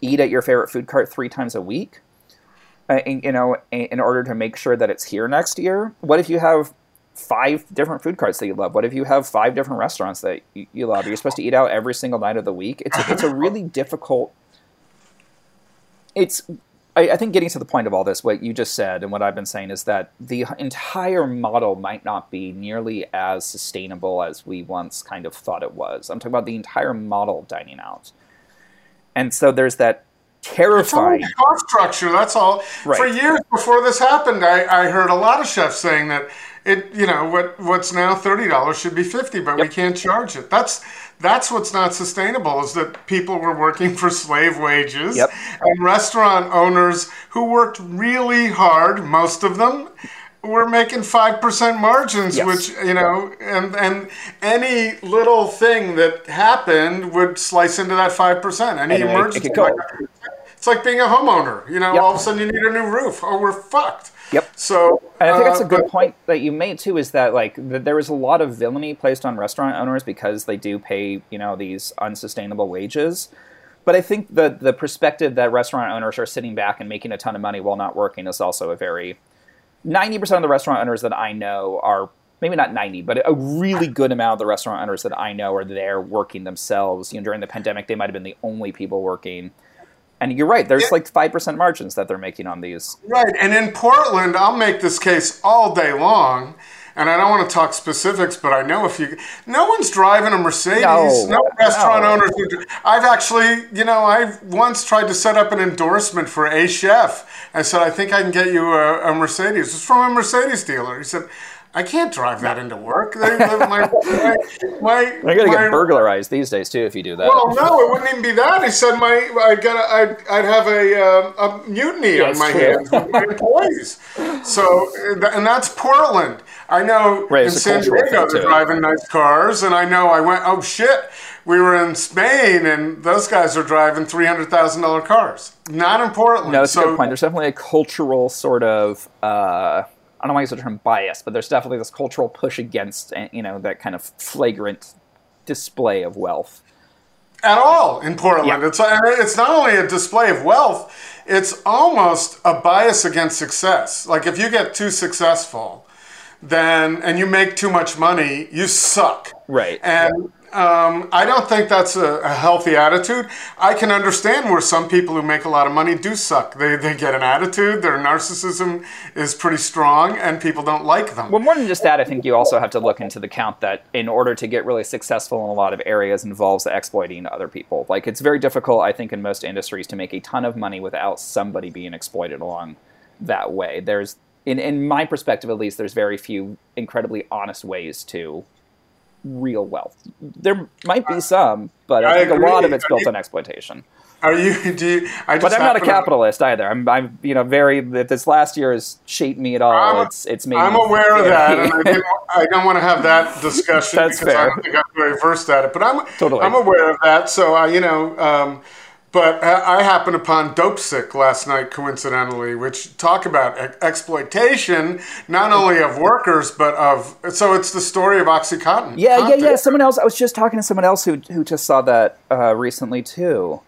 eat at your favorite food cart three times a week? Uh, in, you know, in, order to make sure that it's here next year. What if you have five different food carts that you love? What if you have five different restaurants that you, you love? Are supposed to eat out every single night of the week? It's a, it's a really difficult. It's. I, I think getting to the point of all this, what you just said and what I've been saying is that the entire model might not be nearly as sustainable as we once kind of thought it was. I'm talking about the entire model dining out. And so there's that terrifying. cost structure. That's all. Right. For years before this happened, I, I heard a lot of chefs saying that it, you know, what what's now thirty dollars should be fifty, but we can't charge it. That's that's what's not sustainable. Is that people were working for slave wages, Yep. and restaurant owners who worked really hard, most of them. Were making five percent margins, Yes. which you know, and and any little thing that happened would slice into that five percent. Any And it- it emergency, could go. like it's like being a homeowner. You know, Yep. all of a sudden you need a new roof. Oh, we're fucked. Yep. So, And I think that's uh, a good but- point that you made too. Is that like th- there is a lot of villainy placed on restaurant owners because they do pay you know these unsustainable wages. But I think the the perspective that restaurant owners are sitting back and making a ton of money while not working is also a very ninety percent of the restaurant owners that I know are maybe not ninety, but a really good amount of the restaurant owners that I know are there working themselves. You know, during the pandemic, they might have been the only people working. And you're right. There's like five percent margins that they're making on these. Right, and in Portland, I'll make this case all day long. And I don't want to talk specifics, but I know if you, no one's driving a Mercedes. No, No, restaurant no. owners. would- I've actually, you know, I've once tried to set up an endorsement for a chef. I said, I think I can get you a, a Mercedes. It's from a Mercedes dealer. He said, I can't drive that into work. They, they- my, my, my, You're gonna my- get burglarized these days too if you do that. well, no, it wouldn't even be that. He said my I'd get a, I'd, I'd have a, uh, a mutiny on my true. hands with my employees. So and that's Portland. I know Right, in San Diego they're driving nice cars, and I know I went. Oh shit, we were in Spain, and those guys are driving three hundred thousand dollar cars. Not in Portland. No, that's a good point. There's definitely a cultural sort of uh, I don't want to use the term bias, but there's definitely this cultural push against uh, you know that kind of flagrant display of wealth. at all in Portland. Yeah. It's it's not only a display of wealth; it's almost a bias against success. Like if you get too successful, then and you make too much money, you suck. Right. And um, I don't think that's a, a healthy attitude. I can understand where some people who make a lot of money do suck. They, they get an attitude, their narcissism is pretty strong, and people don't like them. Well, more than just that, I think you also have to look into the count that in order to get really successful in a lot of areas involves exploiting other people. Like it's very difficult, I think, in most industries to make a ton of money without somebody being exploited along that way. There's, in in my perspective at least, there's very few incredibly honest ways to real wealth. There might be some, but I, I think a lot of agree. it's built I mean- on exploitation. Are you? Do you? I just But I'm not a capitalist either. I'm, I'm, you know, very. If this last year has shaped me at all, I'm- it's, it's made. I'm aware of that, and I, didn't, I don't want to have that discussion That's because I don't think I'm very versed at it. But I'm Totally. I'm aware of that. So I, you know, um, but I, happened upon Dopesick last night, coincidentally, which talk about e- exploitation not only of workers but of. So it's the story of OxyContin. Yeah, yeah, yeah. Someone else. I was just talking to someone else who who just saw that uh, recently too.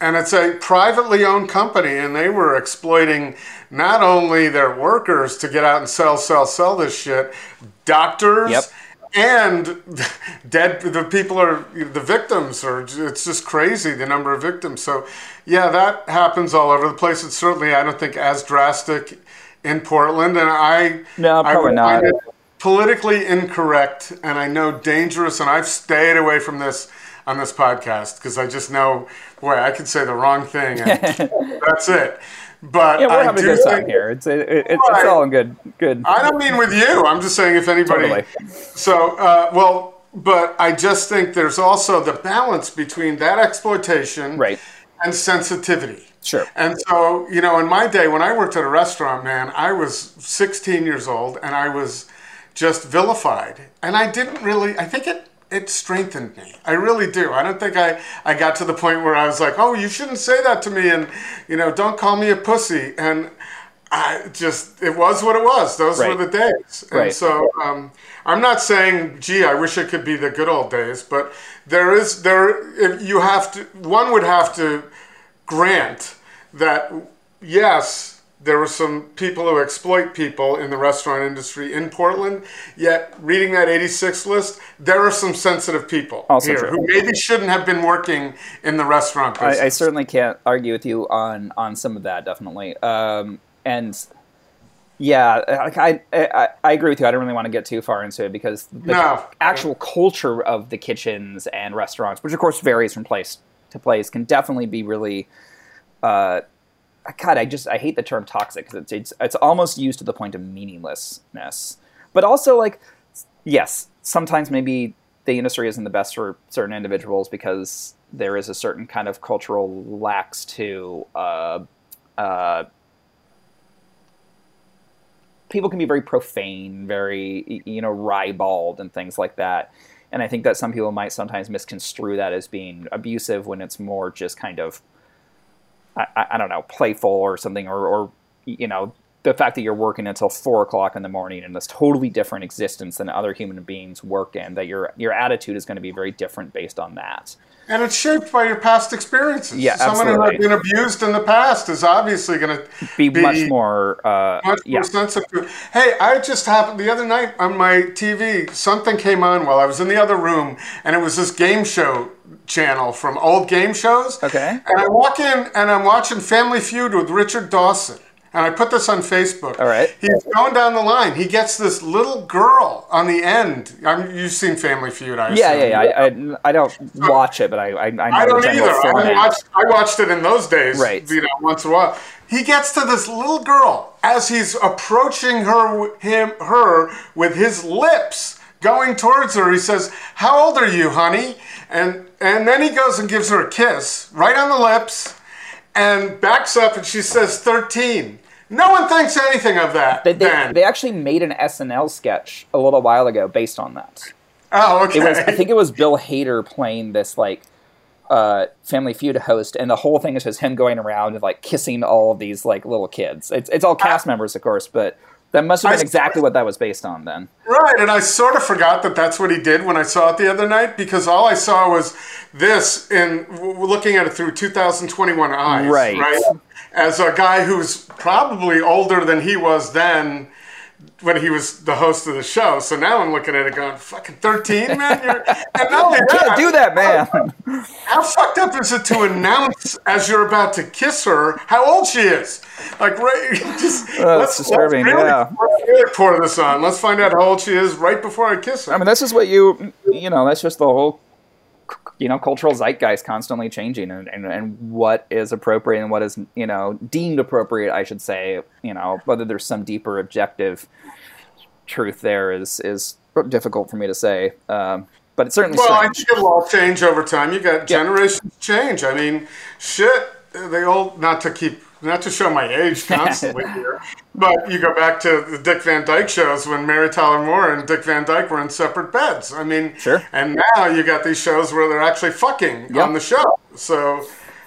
And it's a privately owned company, and they were exploiting not only their workers to get out and sell, sell, sell this shit, doctors Yep. And dead. The people are the victims, or it's just crazy the number of victims. So, yeah, that happens all over the place. It's certainly I don't think as drastic in Portland, and I No, I probably would not. find it politically incorrect, and I know dangerous, and I've stayed away from this on this podcast because I just know, boy, I could say the wrong thing, and that's it. But Yeah, we're I having do a good time here. It's it, it, it's Right. all in good good. I don't mean with you. I'm just saying if anybody. Totally. So, uh, well, but I just think there's also the balance between that exploitation Right. and sensitivity. Sure. And so, you know, in my day when I worked at a restaurant, man, I was 16 years old and I was just vilified. And I didn't really, I think it, it strengthened me. I really do. I don't think I, I got to the point where I was like, oh, you shouldn't say that to me and, you know, don't call me a pussy. And I just, it was what it was. Those Right. were the days. And Right. so um, I'm not saying, gee, I wish it could be the good old days, but there is, there, if you have to, one would have to grant that yes, there were some people who exploit people in the restaurant industry in Portland. Yet, reading that 86 list, there are some sensitive people Also here true. who maybe shouldn't have been working in the restaurant business. I, I certainly can't argue with you on on some of that. Definitely. Um, and yeah, I, I I I agree with you. I don't really want to get too far into it because the No. actual culture of the kitchens and restaurants, which of course varies from place to place, can definitely be really. Uh, God, I just I hate the term toxic because it's, it's it's almost used to the point of meaninglessness. But also, like, yes, sometimes maybe the industry isn't the best for certain individuals because there is a certain kind of cultural lax to. Uh, uh, people can be very profane, very you know ribald and things like that. And I think that some people might sometimes misconstrue that as being abusive when it's more just kind of I, I don't know, playful or something, or, or you know, the fact that you're working until four o'clock in the morning in this totally different existence than other human beings work in, that your your attitude is going to be very different based on that. and it's shaped by your past experiences. Yeah, Someone who has been abused in the past is obviously going to Be, much more, uh, much yeah, more sensitive. Hey, I just happened the other night on my TV. Something came on while I was in the other room, and it was this game show channel from old game shows. Okay. And I walk in and I'm watching Family Feud with Richard Dawson. and I put this on Facebook. All right. He's going down the line. He gets this little girl on the end. I mean, you've seen Family Feud, I Yeah, assume. yeah, yeah. I, I, I don't watch it, but I I, I know I don't either. I watched, I watched it in those days, Right. you know, once in a while. He gets to this little girl as he's approaching her, him, her with his lips going towards her. He says, "How old are you, honey?" And and then he goes and gives her a kiss right on the lips, and backs up, and she says, 13. No one thinks anything of that. They, they, they actually made an SNL sketch a little while ago based on that. oh, okay. Was I think it was Bill Hader playing this like uh, Family Feud host, and the whole thing is just him going around and like kissing all of these like little kids. It's it's all cast members, of course, but that must have I been exactly what that was based on then. Right, and I sort of forgot that that's what he did when I saw it the other night because all I saw was this in w- looking at it through 2021 eyes. Right. Right. As a guy who's probably older than he was then when he was the host of the show. So now I'm looking at it going, fucking 13, man? You're, and not that, Can't do that, man. how fucked up is it to announce as you're about to kiss her how old she is? Like, right, just Oh, it's disturbing, Let's really, yeah. let's really pour this on. Let's find out how old she is right before I kiss her. I mean, this is what you you know. That's just the whole you know cultural zeitgeist constantly changing, and, and and what is appropriate and what is you know deemed appropriate. I should say. You know, whether there's some deeper objective truth there is is difficult for me to say. Um, but it's certainly Well, I think it'll all change over time. You got generations change. I mean, shit. They all not to keep not to show my age constantly here, but you go back to the Dick Van Dyke shows when Mary Tyler Moore and Dick Van Dyke were in separate beds. I mean, Sure. And now you got these shows where they're actually fucking Yep. on the show. So,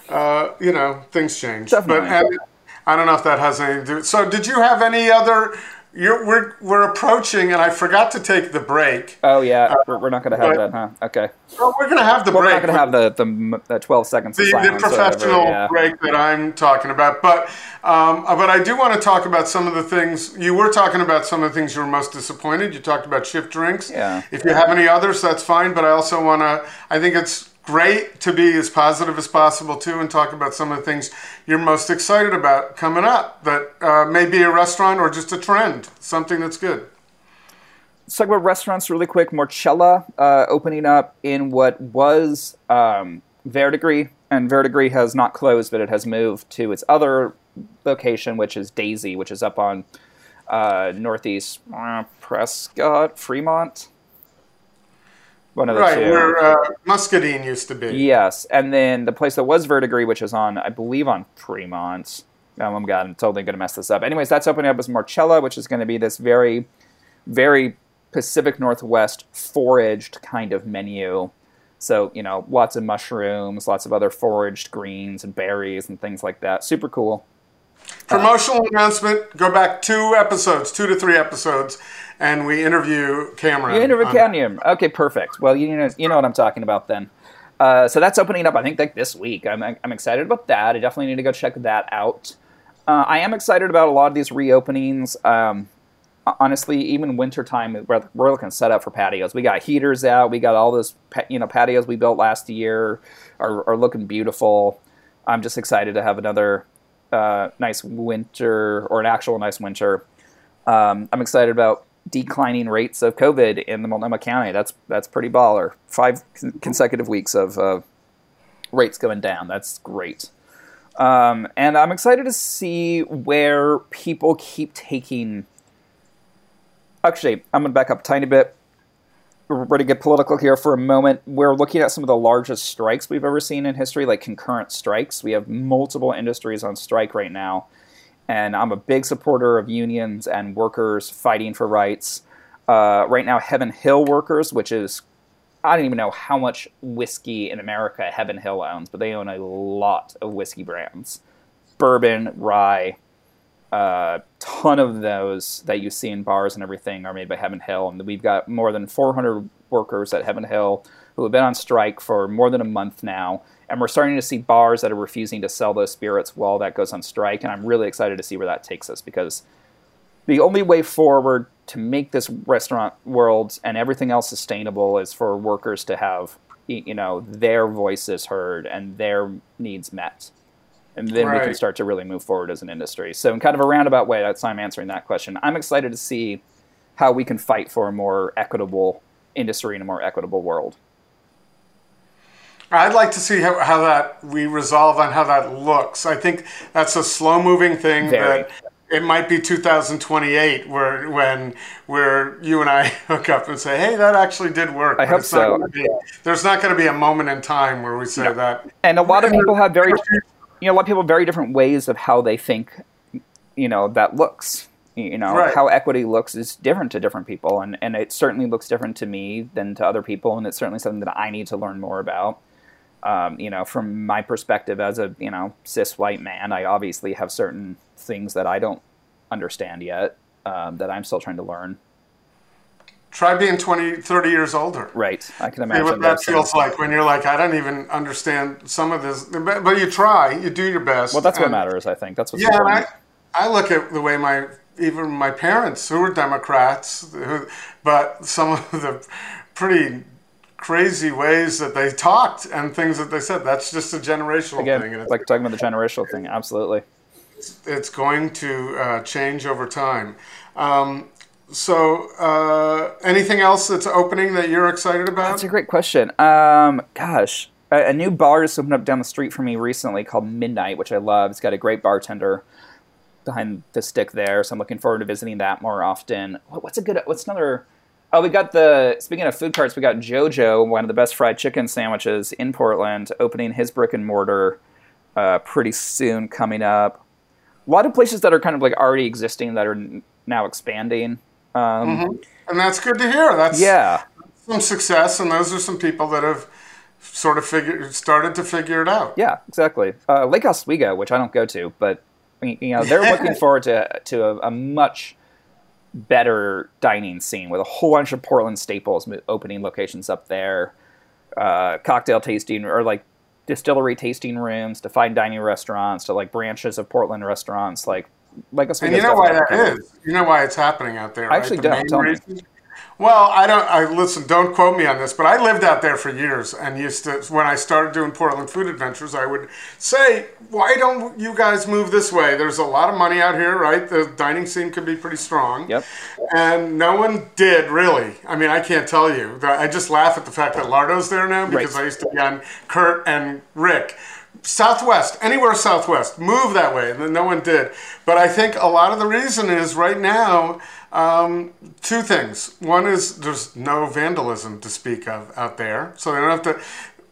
uh, you know, things change. Definitely. But I don't know if that has anything to do. So, did you have any other? You're, we're we're approaching, and I forgot to take the break. Oh yeah, we're, we're not going to have but- that, huh? Okay. Well, we're gonna have the Well, we're break. not going to have the, the the twelve seconds the, the or whatever, professional yeah. break that I'm talking about. But um, but I do want to talk about some of the things you were talking about. Some of the things you were most disappointed. You talked about shift drinks. Yeah. If you have any others, that's fine. But I also want to. I think it's great to be as positive as possible too, and talk about some of the things you're most excited about coming up. That uh, may be a restaurant or just a trend, something that's good. Let's talk about restaurants really quick. Morchella uh, opening up in what was um, Verdigris, and Verdigris has not closed, but it has moved to its other location, which is Daisy, which is up on uh, northeast uh, Prescott, Fremont. One of the Right, two. where uh, Muscadine used to be. Yes, and then the place that was Verdigris, which is on, I believe, on Fremont. Oh my god, I'm totally going to mess this up. Anyways, that's opening up as Morchella, which is going to be this very, very Pacific Northwest foraged kind of menu. So you know, lots of mushrooms, lots of other foraged greens and berries and things like that. Super cool. Promotional announcement. Go back two episodes, two to three episodes, and we interview Cameron. You interview on- Canyon. Okay, perfect. Well, you know, you know what I'm talking about then. Uh, so that's opening up, I think, like this week. I'm, I'm excited about that. I definitely need to go check that out. Uh, I am excited about a lot of these reopenings. Um, honestly, even wintertime, we're, we're looking set up for patios. We got heaters out. We got all those, you know, patios we built last year are, are looking beautiful. I'm just excited to have another uh, nice winter or an actual nice winter. Um, I'm excited about declining rates of COVID in the Multnomah County. That's that's pretty baller. Five con- consecutive weeks of uh, rates going down. That's great. Um, and I'm excited to see where people keep taking. Actually, I'm going to back up a tiny bit. We're going to get political here for a moment. We're looking at some of the largest strikes we've ever seen in history, like concurrent strikes. We have multiple industries on strike right now and I'm a big supporter of unions and workers fighting for rights. Uh, right now, Heaven Hill workers, which is I don't even know how much whiskey in America Heaven Hill owns, but they own a lot of whiskey brands, bourbon, rye. A ton of those that you see in bars and everything are made by Heaven Hill, and we've got more than 400 workers at Heaven Hill who have been on strike for more than a month now and we're starting to see bars that are refusing to sell those spirits while that goes on strike and i'm really excited to see where that takes us because the only way forward to make this restaurant world and everything else sustainable is for workers to have you know their voices heard and their needs met and then we can start to really move forward as an industry. So, in kind of a roundabout way, that's how I'm answering that question. I'm excited to see how we can fight for a more equitable industry and a more equitable world. I'd like to see how, how that we resolve on how that looks. I think that's a slow moving thing Very. that it might be 2028 where when where you and I hook up and say, "Hey, that actually did work." I hope not so. gonna be- there's not going to be a moment in time where we say that. and a lot of people have very you know a lot of people have very different ways of how they think you know that looks you know Right. how equity looks is different to different people and and it certainly looks different to me than to other people and it's certainly something that i need to learn more about um, you know from my perspective as a you know cis white man i obviously have certain things that i don't understand yet um, that i'm still trying to learn Try being 20, 30 years older. right i can See imagine what that feels things. like when you're like, I don't even understand some of this, but but you try, you do your best. well that's what matters i think that's what's Yeah, and I, I look at the way my even my parents who were Democrats, who, but some of the pretty crazy ways that they talked and things that they said. That's just a generational again thing, and it's, like talking about the generational thing absolutely it's going to uh, change over time. Um, so, uh, anything else that's opening that you're excited about? That's a great question. Um, gosh, a, a new bar just opened up down the street from me recently called Midnight, which I love. It's got a great bartender behind the stick there, so I'm looking forward to visiting that more often. What, what's a good? What's another? Oh, we got the. Speaking of food carts, we got JoJo, one of the best fried chicken sandwiches in Portland, opening his brick and mortar uh, pretty soon, coming up. A lot of places that are kind of like already existing that are n- now expanding. Um, and that's good to hear. That's Yeah, some success, and those are some people that have sort of figured started to figure it out. Yeah, exactly. Uh, Lake Oswego, which I don't go to, but you know they're looking forward to to a, a much better dining scene with a whole bunch of Portland staples opening locations up there, uh, cocktail tasting or like distillery tasting rooms to fine dining restaurants to like branches of Portland restaurants like Lake Oswego. And you know why that is? You know why it's happening out there? I right? actually The don't. Tell me. Well, I don't. I listen. Don't quote me on this, but I lived out there for years, and used to. When I started doing Portland Food Adventures, I would say, "Why don't you guys move this way? There's a lot of money out here, right? The dining scene could be pretty strong." Yep. And no one did really. I mean, I can't tell you. I just laugh at the fact that Lardo's there now because Right. I used to be on Kurt and Rick. Southwest, anywhere Southwest, move that way. And then no one did. But I think a lot of the reason is right now, um, two things. One is there's no vandalism to speak of out there. So they don't have to.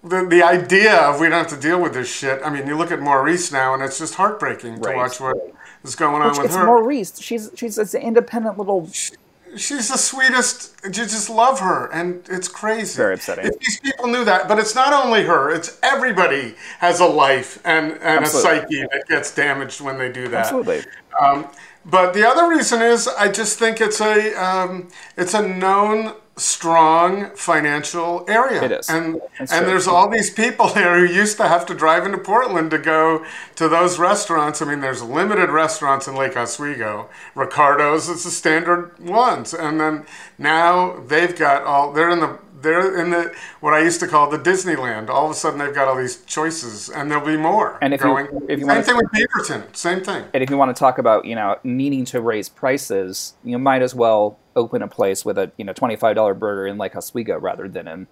The, the idea of we don't have to deal with this shit. I mean, you look at Maurice now, and it's just heartbreaking to watch what is going on with It's her. Maurice. She's she's this independent little. She's the sweetest. You just love her, and it's crazy. Very upsetting. If these people knew that, but it's not only her; it's everybody has a life and and Absolutely. a psyche that gets damaged when they do that. Absolutely. Um, but the other reason is, I just think it's a um, it's a known strong financial area. It is. and That's and true. there's all these people there who used to have to drive into Portland to go to those restaurants. I mean, there's limited restaurants in Lake Oswego. Ricardo's, it's the standard ones, and then now they've got all. They're in the they're in the what I used to call the Disneyland. All of a sudden, they've got all these choices, and there'll be more. And if you- going. if you same thing with Beaverton. Same thing. And if you want to talk about, you know, needing to raise prices, you might as well open a place with a, you know, twenty-five dollar burger in Lake Oswego rather than in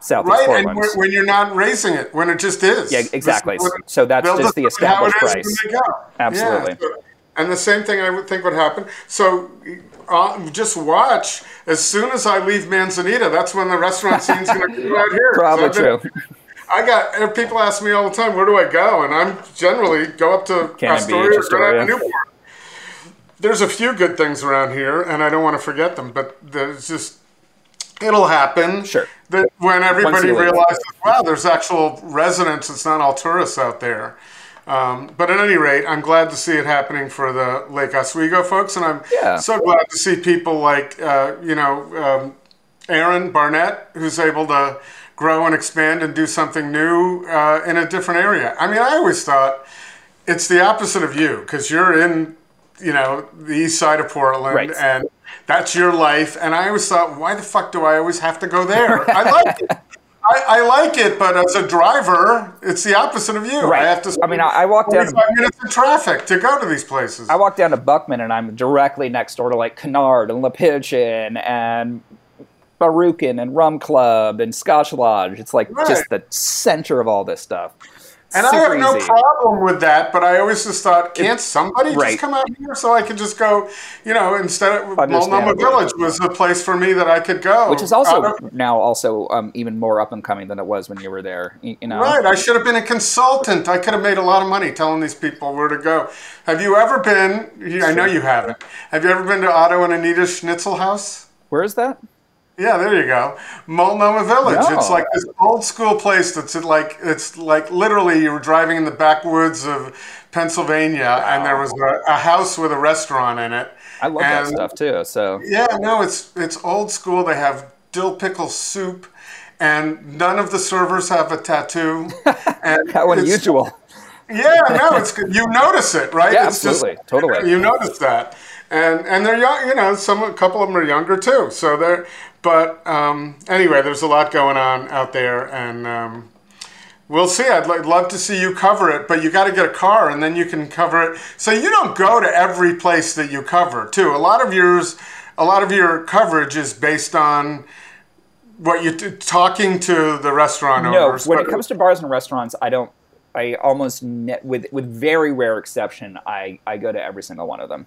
Southeast Right, and Portland. when, when you're not raising it, when it just is. Yeah, exactly. Is So that's just the decide how it established price. when they go. Absolutely. Yeah, so- and the same thing I would think would happen. So uh, just watch. As soon as I leave Manzanita, that's when the restaurant scene's going to come out here. Probably true. I got people ask me all the time, where do I go? And I'm generally go up to Cannon Astoria or go down to Newport. There's a few good things around here, and I don't want to forget them, but there's just it'll happen. Sure. That when everybody realizes, wow, there's actual residents. It's not all tourists out there. Um, but at any rate, I'm glad to see it happening for the Lake Oswego folks, and I'm Yeah. so glad to see people like uh, you know um, Aaron Barnett, who's able to grow and expand and do something new uh, in a different area. I mean, I always thought it's the opposite of you because you're in, you know, the east side of Portland Right. and that's your life. And I always thought, why the fuck do I always have to go there? I like it. I, I, like it, but as a driver, it's the opposite of you. Right. I have to. I mean, I, I walk down five minutes in traffic to go to these places. I walk down to Buckman, and I'm directly next door to like Canard and Le Pigeon and Barukin and Rum Club and Scotch Lodge. It's like Right. just the center of all this stuff. And I have no easy. problem with that, but I always just thought, can't somebody Right. just come out here so I could just go? You know, instead of Multnomah. Village was a place for me that I could go, Which is also of- now also um, even more up and coming than it was when you were there. You, know, Right, I should have been a consultant. I could have made a lot of money telling these people where to go. Have you ever been? I know you haven't. Have you ever been to Otto and Anita Schnitzel House? where is that? Yeah, there you go. Multnomah Village. No. It's like this old school place that's like it's like literally you were driving in the backwoods of Pennsylvania, and there was a, a house with a restaurant in it. I love that And- stuff too. So Yeah, no, it's it's old school. They have dill pickle soup, and none of the servers have a tattoo. And how unusual. yeah, no, it's good. You notice it, right? Yeah, it's absolutely. Totally. You notice that, and and they're young. You know, some a couple of them are younger too. So they're. But um, anyway, there's a lot going on out there, and um, we'll see. I'd li- love to see you cover it, but you got to get a car, and then you can cover it. So you don't go to every place that you cover, too. A lot of yours, a lot of your coverage is based on. What you t- talking to the restaurant No, owners? when it comes to bars and restaurants, I don't. I almost ne- with with very rare exception, I I go to every single one of them.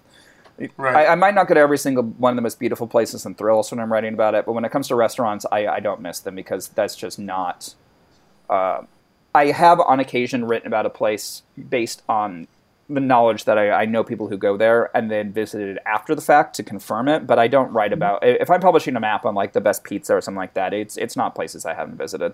Right. I, I might not go to every single one of the most beautiful places and thrills when I'm writing about it, but when it comes to restaurants, I, I don't miss them because that's just not. Uh, I have on occasion written about a place based on the knowledge that I, I know people who go there and then visited after the fact to confirm it, but I don't write about. If I'm publishing a map on like the best pizza or something like that, it's it's not places I haven't visited.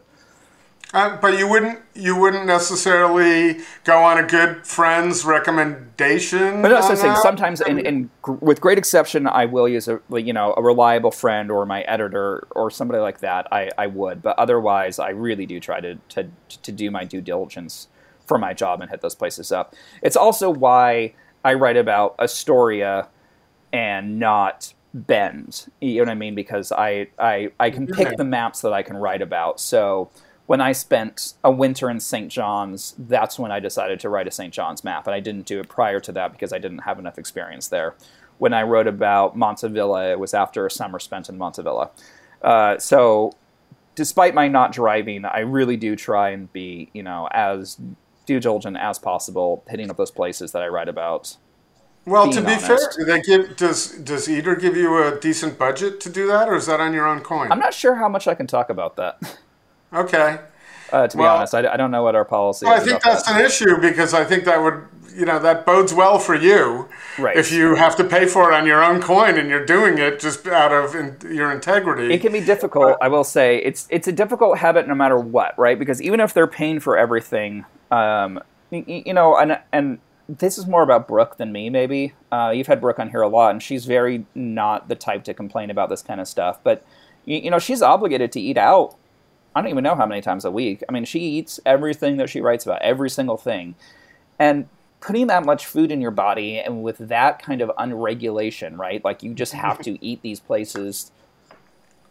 Uh, but you wouldn't you wouldn't necessarily go on a good friend's recommendation. But no, so on saying sometimes, in, in with great exception, I will use a you know a reliable friend or my editor or somebody like that. I, I would, but otherwise, I really do try to, to to do my due diligence for my job and hit those places up. It's also why I write about Astoria and not Bend. You know what I mean? Because I I, I can pick the maps that I can write about. So when I spent a winter in St. John's, that's when I decided to write a St. John's map, and I didn't do it prior to that because I didn't have enough experience there. When I wrote about Montavilla, it was after a summer spent in Montavilla. Uh, so, despite my not driving, I really do try and be, you know, as due diligent as possible, hitting up those places that I write about. Well, to be fair, do they give does does Eater give you a decent budget to do that, or is that on your own coin? I'm not sure how much I can talk about that. okay. Uh, to be Well- honest, I, I don't know what our policy Well, I think that's that. an issue because I think that would you know that bodes well for you Right. if you have to pay for it on your own coin and you're doing it just out of in, your integrity. It can be difficult. I will say it's it's a difficult habit no matter what, right? Because even if they're paying for everything, um, y- y- you know, and and this is more about Brooke than me. Maybe uh, you've had Brooke on here a lot, and she's very not the type to complain about this kind of stuff. But you, you know, she's obligated to eat out. I don't even know how many times a week. I mean, she eats everything that she writes about, every single thing, and putting that much food in your body and with that kind of unregulation, right? Like you just have to eat these places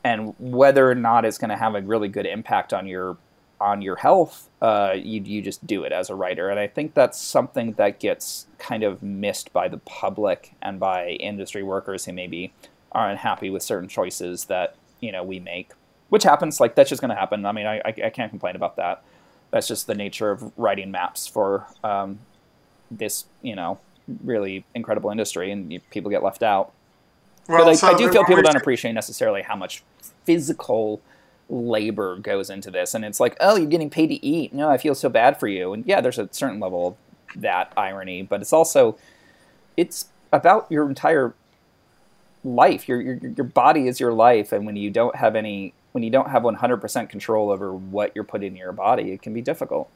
and whether or not it's going to have a really good impact on your on your health, uh, you you just do it as a writer, and I think that's something that gets kind of missed by the public and by industry workers who maybe are unhappy with certain choices that you know we make, which happens. Like that's just going to happen. I mean, I, I I can't complain about that. That's just the nature of writing maps for um, this you know really incredible industry, and you, people get left out well, but I, so I do feel people don't appreciate necessarily how much physical labor goes into this and it's like oh you're getting paid to eat no i feel so bad for you and yeah there's a certain level of that irony but it's also it's about your entire life your, your your body is your life and when you don't have any when you don't have 100% control over what you're putting in your body it can be difficult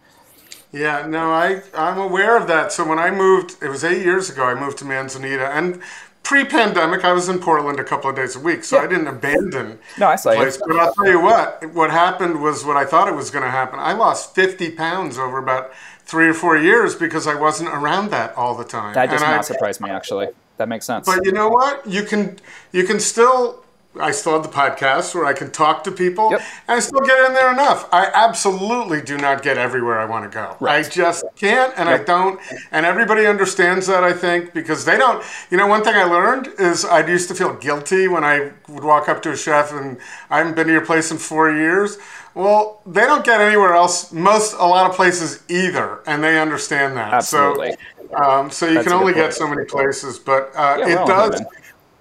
Yeah, no, I I'm aware of that. So when I moved, it was eight years ago. I moved to Manzanita, and pre-pandemic, I was in Portland a couple of days a week, so Yeah. I didn't abandon no i saw the you place. But I'll tell you what, what happened was what I thought it was going to happen. I lost 50 pounds over about three or four years because I wasn't around that all the time. that does And I- not surprise me actually that makes sense But you know what? You can you can still I still have the podcast where I can talk to people, Yep. and I still get in there enough. I absolutely do not get everywhere I want to go. Right. I just can't, and I don't. And everybody understands that, I think, because they don't. You know, one thing I learned is I used to feel guilty when I would walk up to a chef and I haven't been to your place in four years. Well, they don't get anywhere else, most, a lot of places either, and they understand that. Absolutely. So, um, so you That's can only get so many places, but uh, Yeah, it does.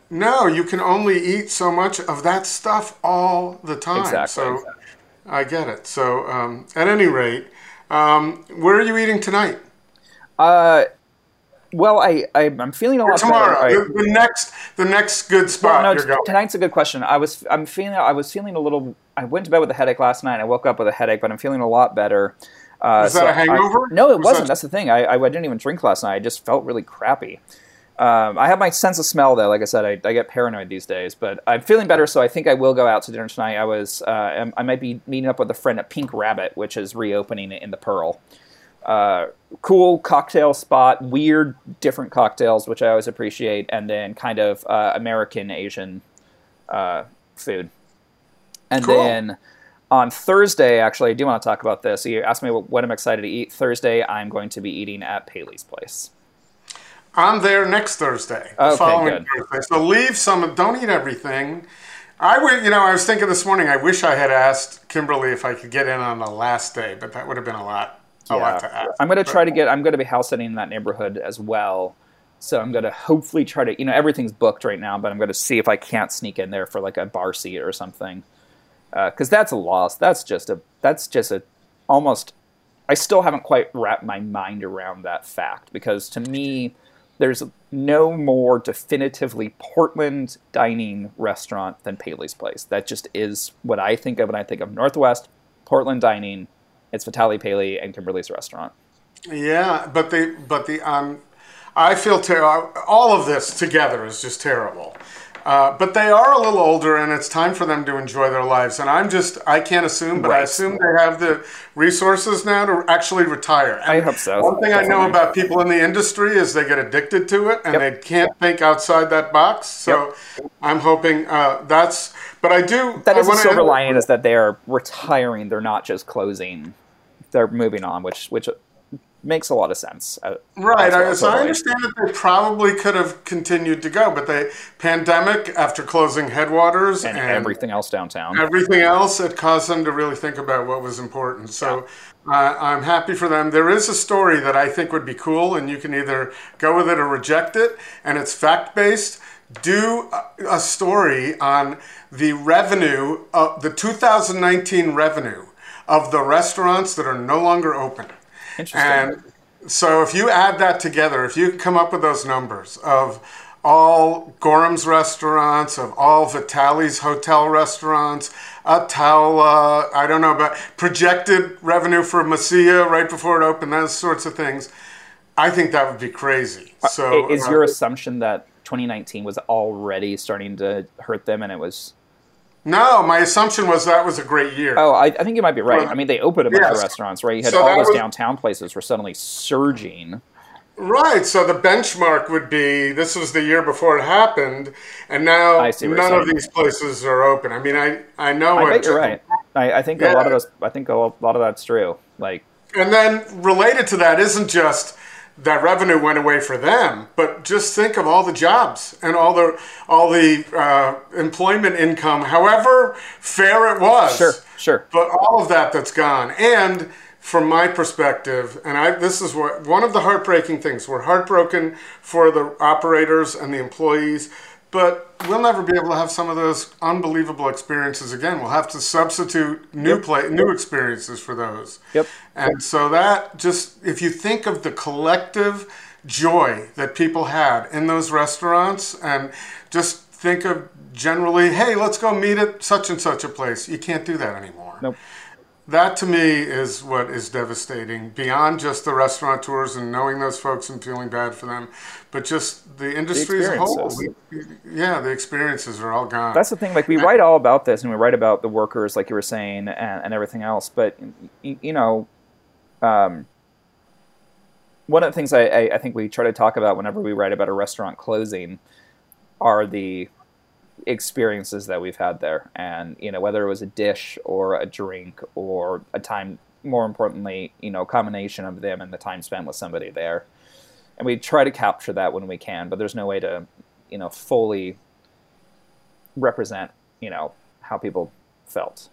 No, you can only eat so much of that stuff all the time. Exactly. So I get it. So um, at any rate, um, where are you eating tonight? Uh, well, I, I I'm feeling a lot Tomorrow, better. I- the, next, the next good spot no, you're t- tonight's a good question. I was I'm feeling I was feeling a little. I went to bed with a headache last night. I woke up with a headache, but I'm feeling a lot better. Uh, Was that so a I- hangover? no, it Was wasn't. that- That's the thing. I, I I didn't even drink last night. I just felt really crappy. Um, I have my sense of smell though. Like I said, I, I get paranoid these days, but I'm feeling better. So I think I will go out to dinner tonight. I was uh, I'm- might be meeting up with a friend at Pink Rabbit, which is reopening in the Pearl. Uh, cool cocktail spot, weird, different cocktails, which I always appreciate, and then kind of uh, American Asian uh, food. And Cool. then on Thursday, actually, I do want to talk about this. You asked me what, what I'm excited to eat. Thursday, I'm going to be eating at Paley's Place. I'm there next Thursday. the Okay, following good. Thursday. So leave some. Don't eat everything. I would, you know, I was thinking this morning. I wish I had asked Kimberly if I could get in on the last day, but that would have been a lot, a lot to ask. I'm going to try to get. I'm going to be house sitting in that neighborhood as well. So I'm going to hopefully try to. You know, everything's booked right now, but I'm going to see if I can't sneak in there for like a bar seat or something. Uh, because that's a loss. That's just a. That's just a. Almost. I still haven't quite wrapped my mind around that fact because to me, there's no more definitively Portland dining restaurant than Paley's Place. That just is what I think of when I think of Northwest Portland dining. It's Vitali Paley and Kimberly's restaurant. Yeah, but the but the um, I feel terrible. All of this together is just terrible. Uh, but they are a little older, and it's time for them to enjoy their lives. And I'm just I can't assume, but I assume they have the resources now to actually retire. And I hope so, One thing I know about people in the industry is they get addicted to it, and Yep. they can't think outside that box. So I'm hoping uh, that's. But I do. That I is a wanna silver lining is that they are retiring. They're not just closing. They're moving on, which which makes a lot of sense. uh, Right. as I, well, so I understand that they probably could have continued to go, but they pandemic after closing headwaters And, and, everything else downtown. everything else, it caused them to really think about what was important. So uh, I'm happy for them. There is a story that I think would be cool, and you can either go with it or reject it, and it's fact based. Do a, a story on the revenue, of the 2019 revenue of the restaurants that are no longer open. Interesting. And so if you add that together, if you come up with those numbers of all Gorham's restaurants, of all Vitali's hotel restaurants, Ataula, I don't know about projected revenue for Masia right before it opened, those sorts of things, I think that would be crazy. So I- is uh, your assumption that 2019 was already starting to hurt them, and it was? No? My assumption was that was a great year. Oh, I, I think you might be right. Well, I mean, they opened a bunch yes. of restaurants, right? You had So all those was- downtown places were suddenly surging. Right. So the benchmark would be this was the year before it happened, and now none of these places are open. I mean, I I know I you're right. I, I think a lot of those. I think a lot of that's true. Like, And then related to that isn't just that revenue went away for them, but just think of all the jobs and all the all the uh, employment income, however fair it was. sure, sure. But all of that that's gone. And from my perspective, and I this is what one of the heartbreaking things. We're heartbroken for the operators and the employees, but we'll never be able to have some of those unbelievable experiences again. We'll have to substitute new play new experiences for those. Yep. And so that just if you think of the collective joy that people had in those restaurants and just think of generally, hey, let's go meet at such and such a place. You can't do that anymore. Nope. That to me is what is devastating beyond just the restaurateurs and knowing those folks and feeling bad for them, but just the industry as a whole. Yeah, the experiences are all gone. That's the thing. Like we write all about this, and we write about the workers, like you were saying, and, and everything else. But you, you know, um, one of the things I, I, I think we try to talk about whenever we write about a restaurant closing are the experiences that we've had there, and you know whether it was a dish or a drink or a time. More importantly, you know, combination of them and the time spent with somebody there, and we try to capture that when we can. But there's no way to, you know, fully represent, you know, how people felt.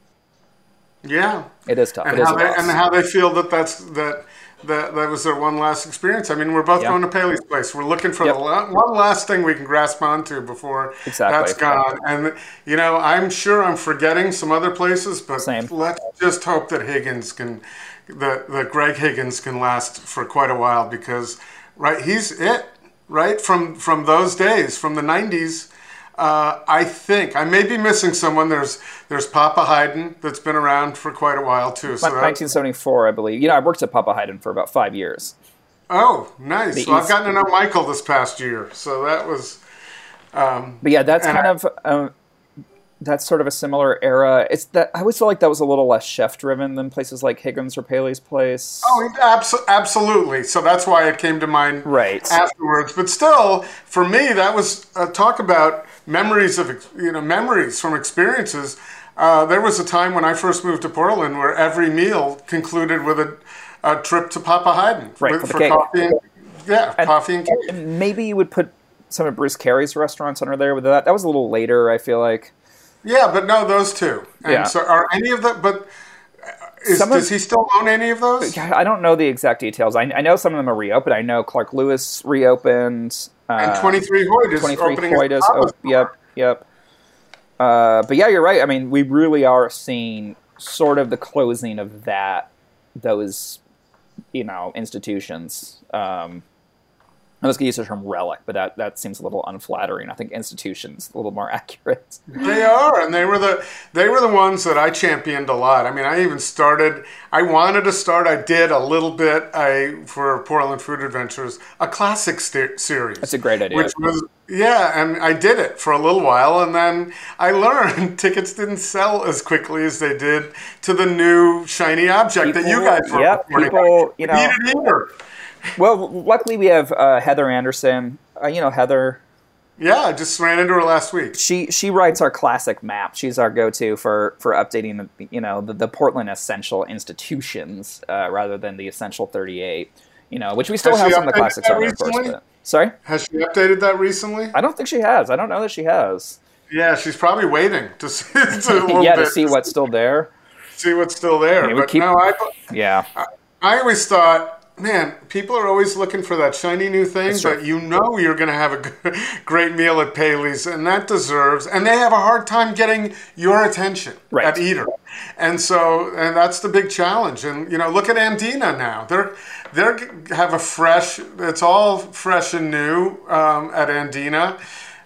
Yeah, It is tough. and it is how they and how they feel that that's that. That, that was their one last experience. I mean, we're both Yeah. going to Paley's place. We're looking for Yep. the la- one last thing we can grasp onto before Exactly. that's gone. And you know, I'm sure I'm forgetting some other places, but Same. let's just hope that Higgins can, that that Greg Higgins can last for quite a while because, right, he's it, right from from those days, from the '90s. Uh, I think I may be missing someone. There's there's Papa Haydn that's been around for quite a while too. So 1974, I believe. You know, I worked at Papa Haydn for about five years. oh, nice. The Well, I've gotten to know Michael this past year, so that was But yeah, that's kind I- of um, that's sort of a similar era. It's that I always felt like that was a little less chef driven than places like Higgins or Paley's Place. Oh, abso- absolutely. So that's why it came to mind Right. afterwards. But still, for me, that was uh, talk about memories of you know memories from experiences. Uh, there was a time when I first moved to Portland where every meal concluded with a, a trip to Papa Haydn Right, with- for for coffee. And, yeah, coffee and cake. And maybe you would put some of Bruce Carey's restaurants under there with that. That was a little later, I feel like. Yeah, but no, those two. And Yeah. so are any of the but. uh, Is, of- does he still own any of those? I don't know the exact details. I, I know some of them are reopened. I know Clark Lewis reopened. Uh, And 23 Hoyt is 23 opening Hoyt is. Oh, yep, yep. Uh, but yeah, you're right. I mean, we really are seeing sort of the closing of that, those, you know, institutions. Um, I was going to use the term relic, but that, that seems a little unflattering. I think institutions a little more accurate. They are, and they were the they were the ones that I championed a lot. I mean, I even started. I wanted to start. I did a little bit. I for Portland Food Adventures, a classic st- series. That's a great idea. Which was yeah, and I did it for a little while, and then I learned tickets didn't sell as quickly as they did to the new shiny object that you guys were yep, people, you know-. Well, luckily we have uh, Heather Anderson. Uh, you know, Heather. Yeah, I just ran into her last week. she she writes our classic map. She's our go-to for for updating the you know the, the Portland essential institutions uh, rather than the essential 38. You know, which we still Has have some of the classics on there, of course. But, sorry, Has she updated that recently? I don't think she has. I don't know that she has. Yeah, she's probably waiting to see, to, yeah, to bit see what's still there. see what's still there. But keep- no, I, Yeah, I always thought, man, people are always looking for that shiny new thing, That's but you know you're going to have a great meal at Paley's, and that deserves. And they have a hard time getting your attention Right. at Eater, and so and that's the big challenge. And you know, look at Andina now; they're they're have a fresh. It's all fresh and new um, at Andina.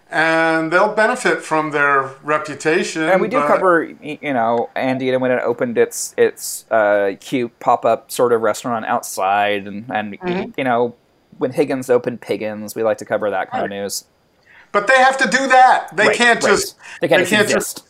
And they'll benefit from their reputation. and we do but- cover you know Andina when it opened its its uh, cute pop up sort of restaurant outside, and and Mm-hmm. you know when Higgins opened Piggins, we like to cover that kind of news. But they have to do that. They Right, can't right. just. they can't, just.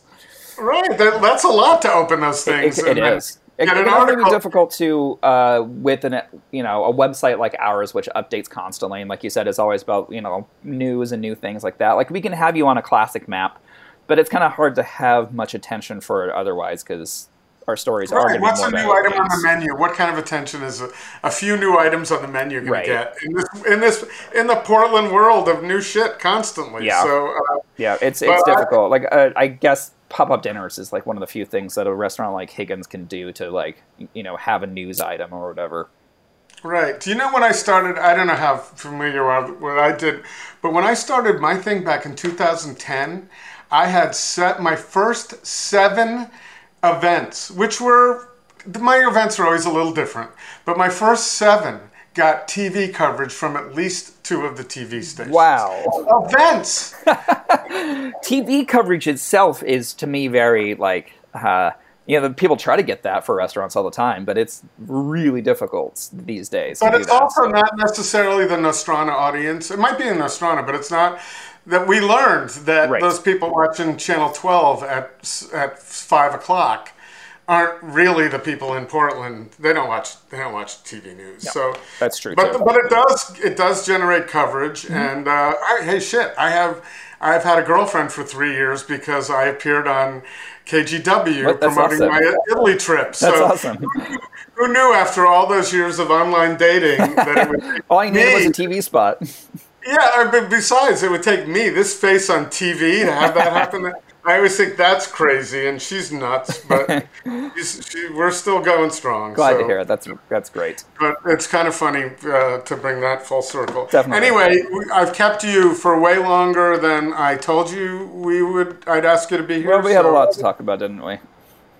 Right, that, that's a lot to open those things. It, it and is. It, it can be difficult to uh, with an you know a website like ours, which updates constantly, and like you said, is always about you know news and new things like that. Like we can have you on a classic map, but it's kind of hard to have much attention for it otherwise because our stories are Right, going to what's be a new item on the menu? What kind of attention is a, a few new items on the menu going Right. to get in this in this in the Portland world of new shit constantly? Yeah. So uh, Yeah, it's it's I- difficult. Like uh, I guess pop up dinners is like one of the few things that a restaurant like Higgins can do to like you know have a news item or whatever. Right. Do you know when I started? I don't know how familiar you are with what I did, but when I started my thing back in 2010, I had set my first seven events, which were my events are always a little different, but my first seven got TV coverage from at least two of the TV stations. Wow. Events. TV coverage itself is to me very like uh, you know the people try to get that for restaurants all the time, but it's really difficult these days. But it's that. also not necessarily the Nostrana audience. It might be in Nostrana, but it's not that we learned that Right. those people watching Channel 12 at at five o'clock aren't really the people in Portland. They don't watch. They don't watch TV news. so that's true, But too. but it does it does generate coverage. Mm-hmm. And uh, I, hey, shit, I have I've had a girlfriend for three years because I appeared on KGW What? Promoting awesome. my Italy trip. That's so awesome. who knew after all those years of online dating that it would All I needed was a TV spot. Yeah, but besides, it would take me, this face on TV, to have that happen. I always think that's crazy, and she's nuts, but she's, she, we're still going strong. Glad so- to hear it. That's that's great. But it's kind of funny uh, to bring that full circle. Definitely. Anyway, I've kept you for way longer than I told you we would. I'd ask you to be here. Well, we had a lot to talk about, didn't we?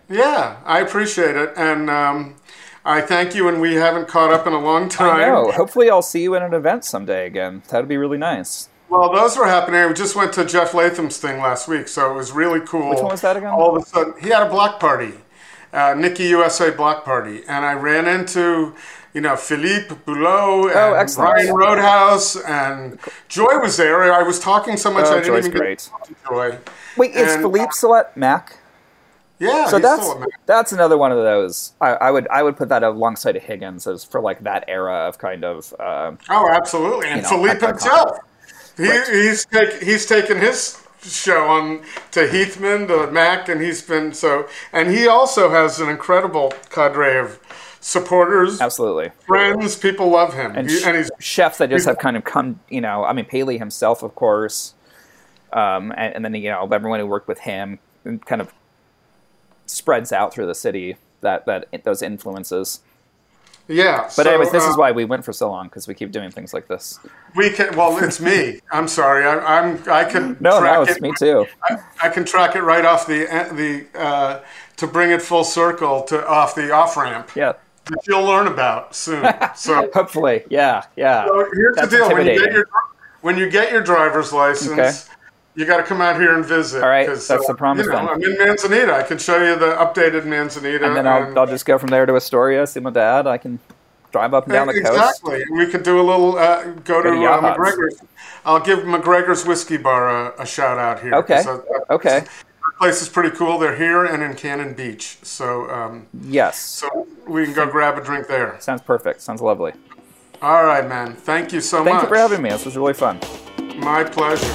Yeah, I appreciate it, and um, I thank you. And we haven't caught up in a long time. I know. Hopefully, I'll see you at an event someday again. That'd be really nice. Well, those were happening. We just went to Geoff Latham's thing last week, so it was really cool. Which one was that again? All of a sudden, he had a block party, uh, Nicky USA block party, and I ran into, you know, Philippe Boulot Oh, and excellent. Ryan Roadhouse, and Joy was there. I was talking so much Oh, I didn't Joy's even great. get to Joy. Wait, is And- Philippe still at Mac? Yeah, So he's that's still a man. that's another one of those. I, I would I would put that alongside of Higgins as for like that era of kind of. Uh, Oh, absolutely. And you know, Philippe that- that himself. He, Right. he's, take, he's taken his show on to Heathman, to Mac, and he's been so. And he also has an incredible cadre of supporters, absolutely. friends. People love him. And, He- sh- and he's chefs that just have kind of come. You know, I mean, Paley himself, of course, um, and, and then you know everyone who worked with him, and kind of spreads out through the city. That that those influences. Yeah. But so, anyways, this uh, is why we went for so long because we keep doing things like this. we can. Well, it's me. I'm sorry. I, I'm. I can. No, track no, it's it. me too. I, I can track it right off the the uh, to bring it full circle to off the off ramp. Yeah. That you'll learn about soon. So. Hopefully, yeah, yeah. So here's That's the deal: when you get your when you get your driver's license, Okay. You got to come out here and visit. All right, that's the promise You know, then. I'm in Manzanita. I can show you the updated Manzanita. and then I'll, I'll just go from there to Astoria, see my dad. I can drive up and down the coast. exactly. We could do a little uh, go to to uh, McGregor's. I'll give McGregor's Whiskey Bar a, a shout out here. Okay. 'cause that- that- Okay. that place is pretty cool. They're here and in Cannon Beach, so um, Yes. so we can go grab a drink there. Sounds perfect. Sounds lovely. All right, man. Thank you so Thank much. you for having me. This was really fun. My pleasure.